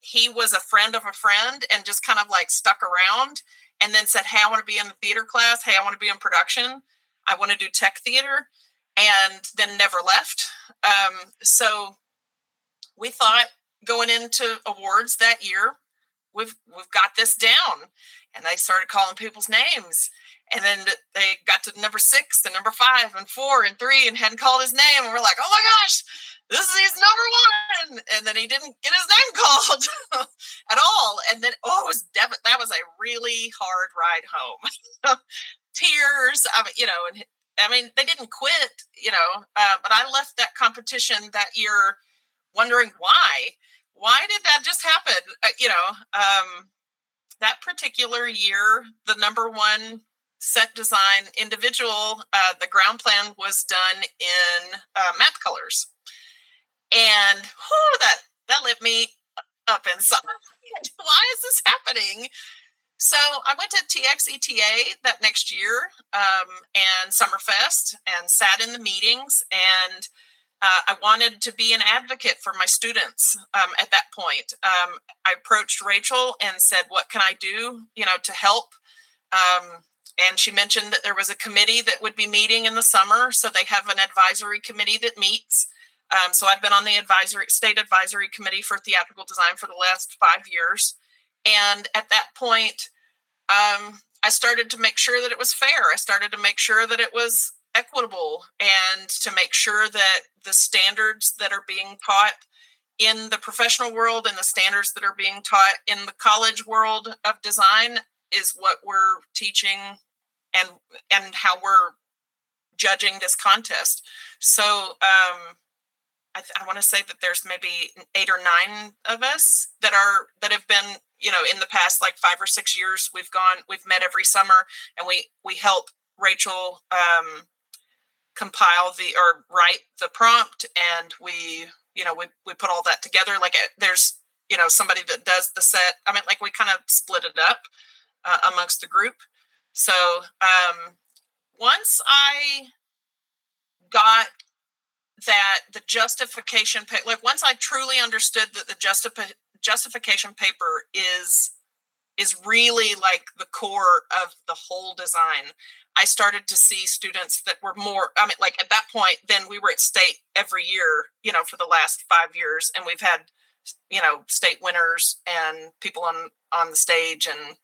he was a friend of a friend and just kind of like stuck around and then said hey i want to be in the theater class. Hey i want to be in production. I want to do tech theater and then never left. Um, so we thought going into awards that year we've we've got this down. And they started calling people's names and then they got to number six and number five and four and three and hadn't called his name and we're like oh my gosh this is he's number one and then he didn't get his name called at all and then oh it was dev- that was a really hard ride home tears. I mean, you know, and I mean, they didn't quit, you know, uh, but I left that competition that year wondering why. Why did that just happen? Uh, you know, um, that particular year, the number one set design individual, uh, the ground plan was done in uh, colors, and oh, that that lit me up inside. Why is this happening? So I went to TXETA that next year um, and Summerfest and sat in the meetings and uh, I wanted to be an advocate for my students um, at that point. Um, I approached Rachel and said, "What can I do, you know, to help?" Um, and she mentioned that there was a committee that would be meeting in the summer, so they have an advisory committee that meets. Um, so I've been on the advisory state advisory committee for theatrical design for the last five years, and at that point, um, I started to make sure that it was fair. I started to make sure that it was equitable and to make sure that the standards that are being taught in the professional world and the standards that are being taught in the college world of design is what we're teaching and and how we're judging this contest. So um i, th- I want to say that there's maybe eight or nine of us that are that have been you know in the past like five or six years we've gone we've met every summer and we we help rachel um compile the or write the prompt and we you know we, we put all that together. Like it, there's you know somebody that does the set i mean like we kind of split it up uh, amongst the group so um once i got that the justification like once i truly understood that the justifi- justification paper is is really like the core of the whole design I started to see students that were more, I mean, like at that point, then we were at state every year, you know, for the last five years. And we've had, you know, state winners and people on, on the stage. And,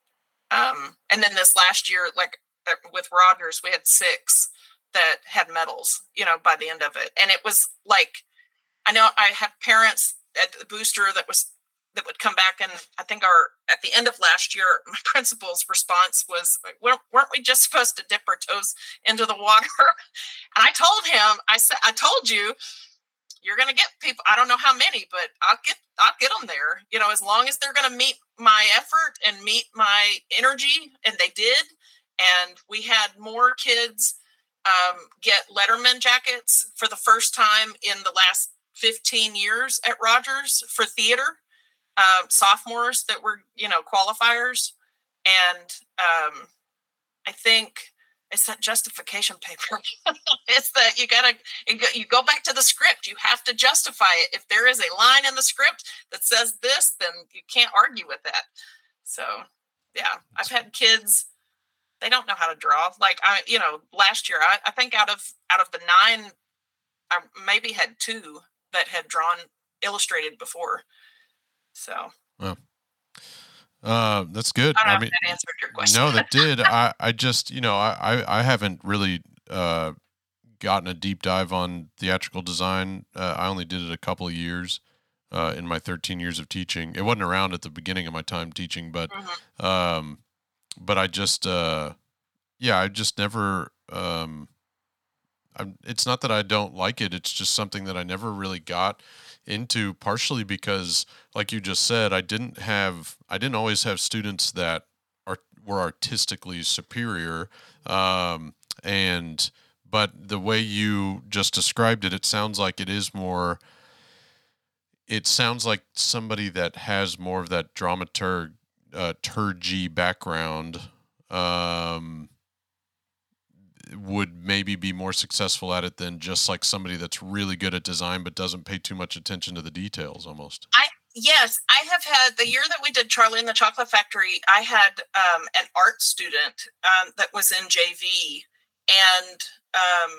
um, and then this last year, like uh, with Rogers, we had six that had medals, you know, by the end of it. And it was like, I know I had parents at the booster that was that would come back and i think our at the end of last year my principal's response was weren't we just supposed to dip our toes into the water and i told him i said i told you you're going to get people i don't know how many but i'll get i'll get them there you know as long as they're going to meet my effort and meet my energy and they did and we had more kids um, get letterman jackets for the first time in the last 15 years at rogers for theater uh, sophomores that were you know qualifiers and um, i think it's that justification paper. It's that you gotta you go back to the script. You have to justify it. If there is a line in the script that says this then you can't argue with that. So yeah i've had kids they don't know how to draw. Like i you know last year i, I think out of out of the nine i maybe had two that had drawn illustrated before. So. Uh, that's good. I, I mean, that answered your question. no, that did. I, I just, you know, I, I haven't really uh, gotten a deep dive on theatrical design. Uh, I only did it a couple of years uh, in my 13 years of teaching. It wasn't around at the beginning of my time teaching, but, mm-hmm. um, but I just, uh, yeah, I just never, um, I'm, it's not that I don't like it. It's just something that I never really got into partially because like you just said i didn't have i didn't always have students that are were artistically superior um, and but the way you just described it it sounds like it is more it sounds like somebody that has more of that dramaturg uh, background um, would maybe be more successful at it than just like somebody that's really good at design but doesn't pay too much attention to the details almost. I yes i have had the year that we did charlie and the chocolate factory i had um, an art student um, that was in jv and um,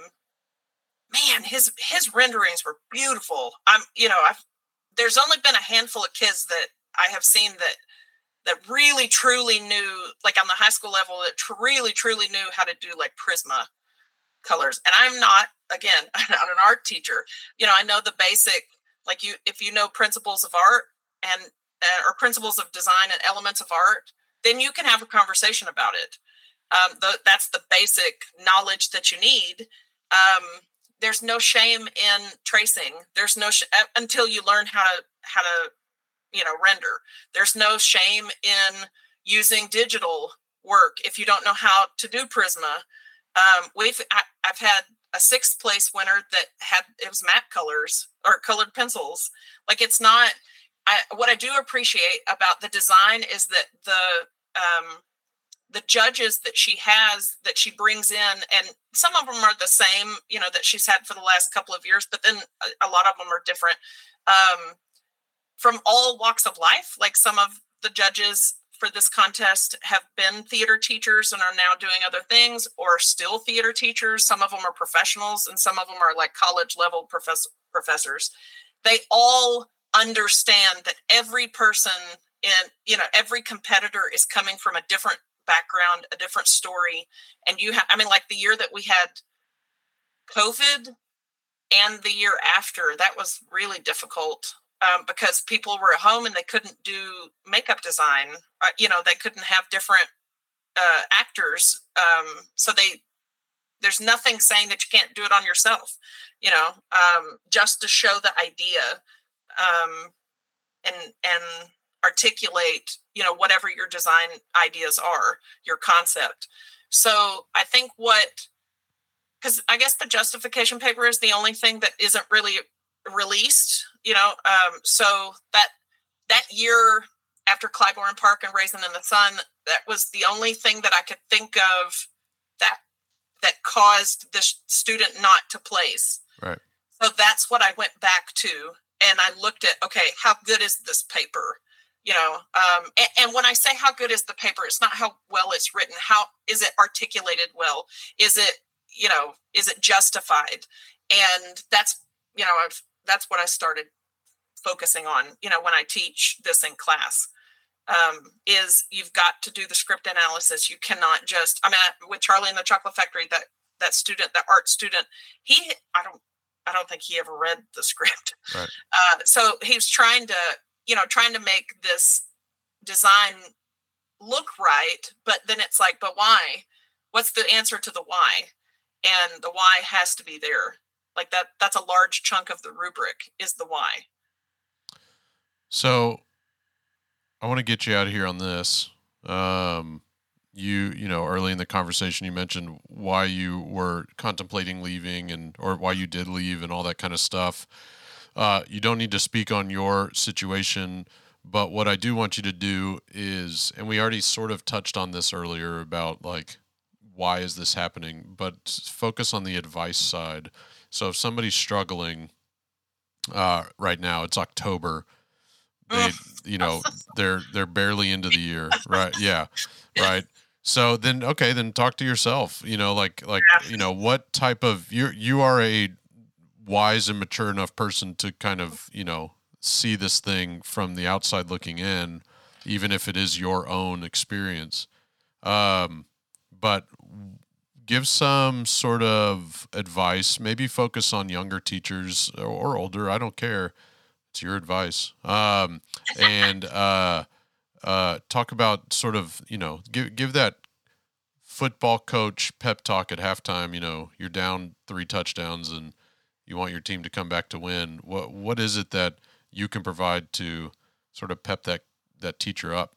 man his his renderings were beautiful. I'm you know i've there's only been a handful of kids that i have seen that that really truly knew like on the high school level that tr- really truly knew how to do like prisma colors and i'm not again i'm not an art teacher you know i know the basic like you if you know principles of art and uh, or principles of design and elements of art then you can have a conversation about it Um, the, that's the basic knowledge that you need. Um, there's no shame in tracing. There's no sh- until you learn how to how to you know render. There's no shame in using digital work if you don't know how to do Prisma. Um, we've I, I've had a sixth place winner that had it was map colors or colored pencils. Like it's not. I, what I do appreciate about the design is that the um, the judges that she has that she brings in and some of them are the same you know that she's had for the last couple of years but then a, a lot of them are different um, from all walks of life like some of the judges for this contest have been theater teachers and are now doing other things or still theater teachers some of them are professionals and some of them are like college level professor, professors they all understand that every person in you know every competitor is coming from a different background, a different story. And you have, I mean, like the year that we had COVID and the year after, that was really difficult um, because people were at home and they couldn't do makeup design. Uh, you know, they couldn't have different uh, actors. Um, so they, there's nothing saying that you can't do it on yourself, you know, um, just to show the idea um, and, and articulate you know whatever your design ideas are your concept so i think what because i guess the justification paper is the only thing that isn't really released you know um, so that that year after clybourne park and raisin in the sun that was the only thing that i could think of that that caused the student not to place. Right. So that's what i went back to and i looked at okay how good is this paper? You know um, and, and, when i say how good is the paper it's not how well it's written. How is it articulated well? Is it you know is it justified? And that's you know I've, that's what i started focusing on you know when i teach this in class um, is you've got to do the script analysis. You cannot just i mean with charlie in the chocolate factory that that student that art student he i don't i don't think he ever read the script. Right. uh, so he's trying to you know trying to make this design look right but then it's like but why? What's the answer to the why? And the why has to be there like that that's a large chunk of the rubric is the why. So i want to get you out of here on this. Um you you know early in the conversation you mentioned why you were contemplating leaving and or why you did leave and all that kind of stuff. Uh, you don't need to speak on your situation, but what I do want you to do is, and we already sort of touched on this earlier about like why is this happening, but focus on the advice side. So if somebody's struggling uh, right now, it's October. They, you know, they're they're barely into the year, right? Yeah, right. So then, okay, then talk to yourself. You know, like like you know, what type of you you are a wise and mature enough person to kind of you know see this thing from the outside looking in, even if it is your own experience. Um, but give some sort of advice. Maybe focus on younger teachers or older. I don't care. It's your advice. Um, and uh, uh, talk about sort of you know give give that football coach pep talk at halftime. You know you're down three touchdowns and you want your team to come back to win. What what is it that you can provide to sort of pep that that teacher up?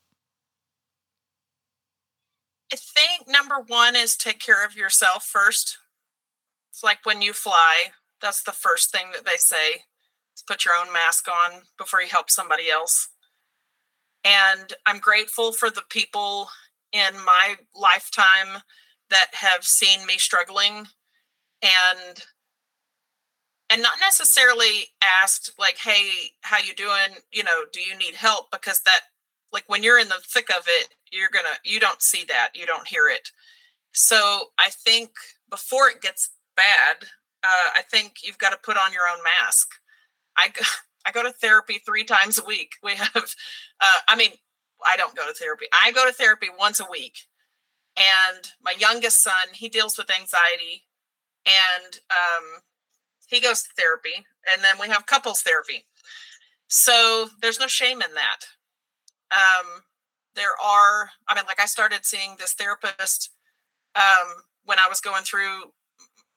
I think number one is take care of yourself first. It's like when you fly, that's the first thing that they say. Is put your own mask on before you help somebody else. And I'm grateful for the people in my lifetime that have seen me struggling and and not necessarily asked like hey how you doing you know do you need help because that like when you're in the thick of it you're gonna you don't see that you don't hear it. So i think before it gets bad uh, i think you've got to put on your own mask. I go, i go to therapy three times a week. We have uh, i mean i don't go to therapy. I go to therapy once a week. And my youngest son he deals with anxiety and um, he goes to therapy, and then we have couples therapy. So there's no shame in that. Um, there are, I mean, like I started seeing this therapist um, when I was going through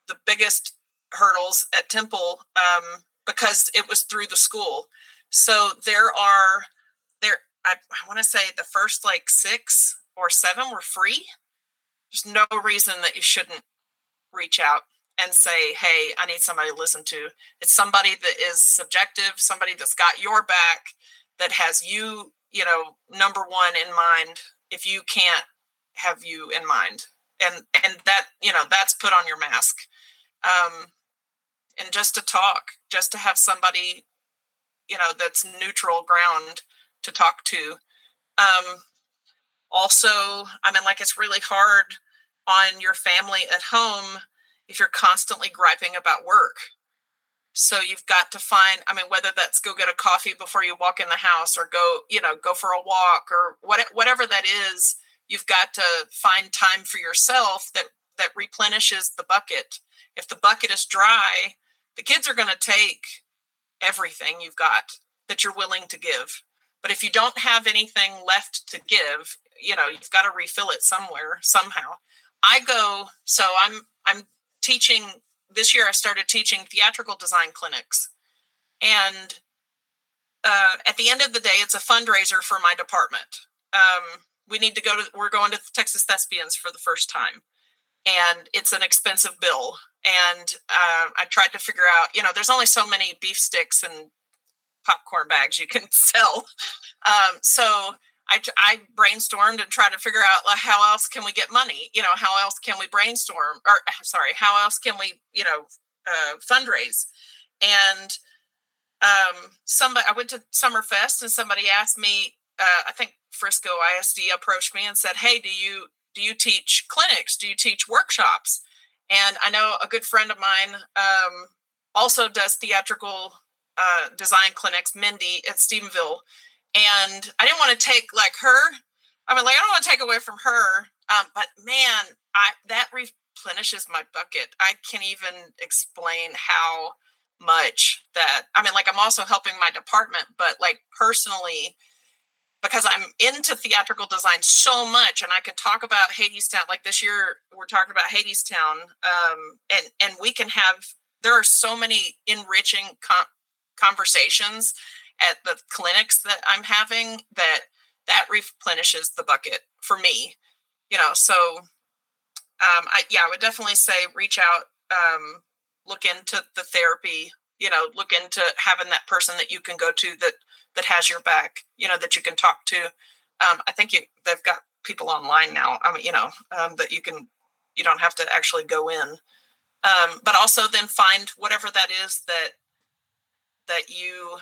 the biggest hurdles at Temple um, because it was through the school. So there are there I, I want to say the first like six or seven were free. There's no reason that you shouldn't reach out and say, "Hey, I need somebody to listen to." It's somebody that is subjective, somebody that's got your back, that has you, you know, number one in mind. If you can't have you in mind, and and that you know that's put on your mask, um, and just to talk, just to have somebody, you know, that's neutral ground to talk to. Um, also, I mean, like it's really hard on your family at home if you're constantly griping about work. So you've got to find, I mean, whether that's go get a coffee before you walk in the house or go, you know, go for a walk or what, whatever that is, you've got to find time for yourself that that replenishes the bucket. If the bucket is dry, the kids are going to take everything you've got that you're willing to give. But if you don't have anything left to give, you know, you've got to refill it somewhere somehow. I go so I'm I'm teaching this year I started teaching theatrical design clinics. And uh, at the end of the day, it's a fundraiser for my department. Um, we need to go to, we're going to Texas Thespians for the first time. And it's an expensive bill. And uh, I tried to figure out, you know, there's only so many beef sticks and popcorn bags you can sell. Um, so I, I brainstormed and tried to figure out like, how else can we get money? You know, how else can we brainstorm? Or sorry, how else can we, you know, uh, fundraise? And um, somebody, I went to Summerfest and somebody asked me. Uh, I think Frisco ISD approached me and said, "Hey, do you do you teach clinics? Do you teach workshops?" And I know a good friend of mine um, also does theatrical uh, design clinics, Mindy at Stephenville and I didn't want to take like her. I mean, like I don't want to take away from her, um, but man, I that replenishes my bucket. I can't even explain how much that. I mean, like I'm also helping my department, but like personally, because I'm into theatrical design so much, and I could talk about Hadestown. Like this year, we're talking about Hadestown, um, and and we can have. There are so many enriching com- conversations at the clinics that I'm having that that replenishes the bucket for me. You know, so um, I yeah, I would definitely say reach out, um, look into the therapy. You know, look into having that person that you can go to that that has your back. You know, that you can talk to. Um, I think you they've got people online now. I mean, you know, um, that you can you don't have to actually go in. Um, but also then find whatever that is that that you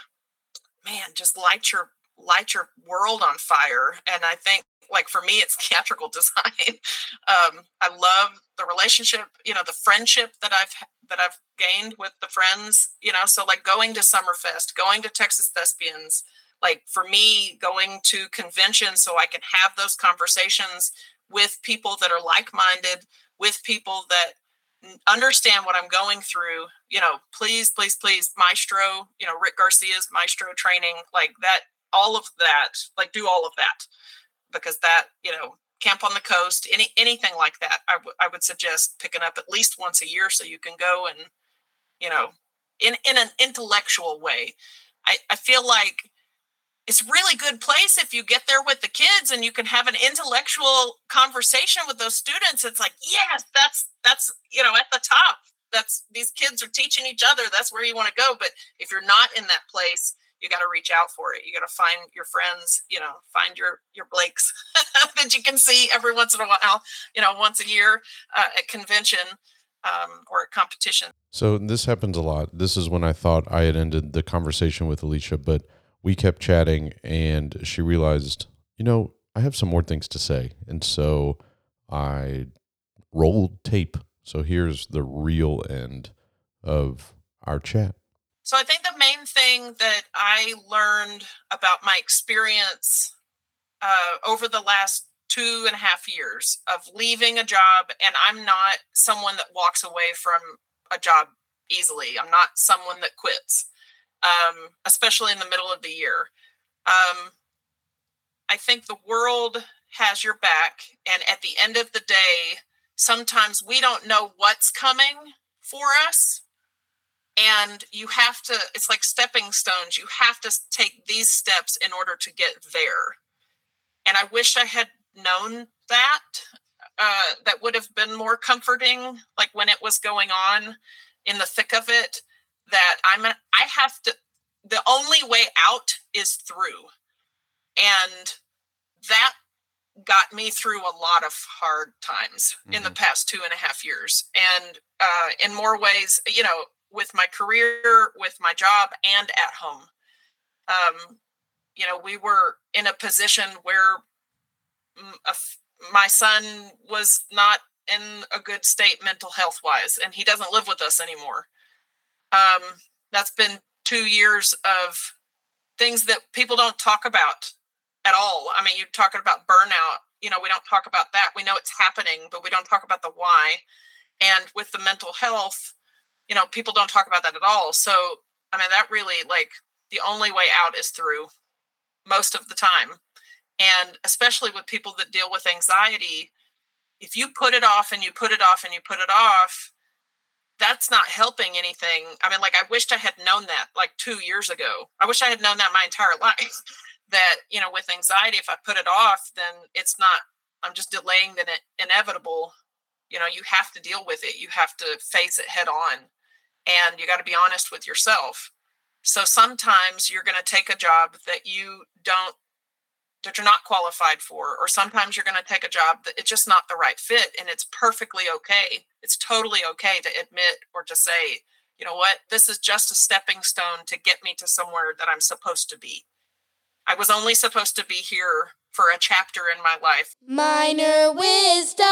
man, just light your light your world on fire. And I think like for me it's theatrical design. um, I love the relationship, you know, the friendship that I've that I've gained with the friends, you know, so like going to Summerfest, going to Texas Thespians, like for me going to conventions so I can have those conversations with people that are like-minded, with people that understand what I'm going through, you know, please, please, please, Maestro, you know, Rick Garcia's Maestro training, like that, all of that, like do all of that, because that, you know, camp on the coast, any anything like that, I, w- I would suggest picking up at least once a year so you can go and, you know, in in an intellectual way. I, I feel like it's really good place if you get there with the kids and you can have an intellectual conversation with those students. It's like yes that's that's you know at the top. That's these kids are teaching each other. That's where you want to go. But if you're not in that place you got to reach out for it. You got to find your friends you know find your your blakes that you can see every once in a while you know once a year uh, at convention um, or at competition. So this happens a lot. This is when i thought i had ended the conversation with alicia but we kept chatting and she realized, you know, I have some more things to say. And so I rolled tape. So here's the real end of our chat. So I think the main thing that I learned about my experience uh, over the last two and a half years of leaving a job, and I'm not someone that walks away from a job easily. I'm not someone that quits um, especially in the middle of the year. Um, I think the world has your back, and at the end of the day, sometimes we don't know what's coming for us and you have to it's like stepping stones you have to take these steps in order to get there and i wish i had known that uh, that would have been more comforting like when it was going on in the thick of it that i'm I have to the only way out is through and that got me through a lot of hard times mm-hmm. in the mm-hmm. past two and a half years and uh, in more ways you know with my career with my job and at home um, you know we were in a position where my son was not in a good state mental health wise and he doesn't live with us anymore um, that's been two years of things that people don't talk about at all. I mean, you're talking about burnout. You know, we don't talk about that. We know it's happening, but we don't talk about the why. And with the mental health, you know, people don't talk about that at all. So, I mean, that really like the only way out is through most of the time. And especially with people that deal with anxiety, if you put it off and you put it off and you put it off, that's not helping anything. I mean, like, I wished I had known that like two years ago. I wish I had known that my entire life that you know with anxiety if i put it off then it's not i'm just delaying the inevitable you know you have to deal with it you have to face it head on and you got to be honest with yourself so sometimes you're going to take a job that you don't that you're not qualified for or sometimes you're going to take a job that it's just not the right fit and it's perfectly okay it's totally okay to admit or to say you know what this is just a stepping stone to get me to somewhere that i'm supposed to be I was only supposed to be here for a chapter in my life. Minor wisdom.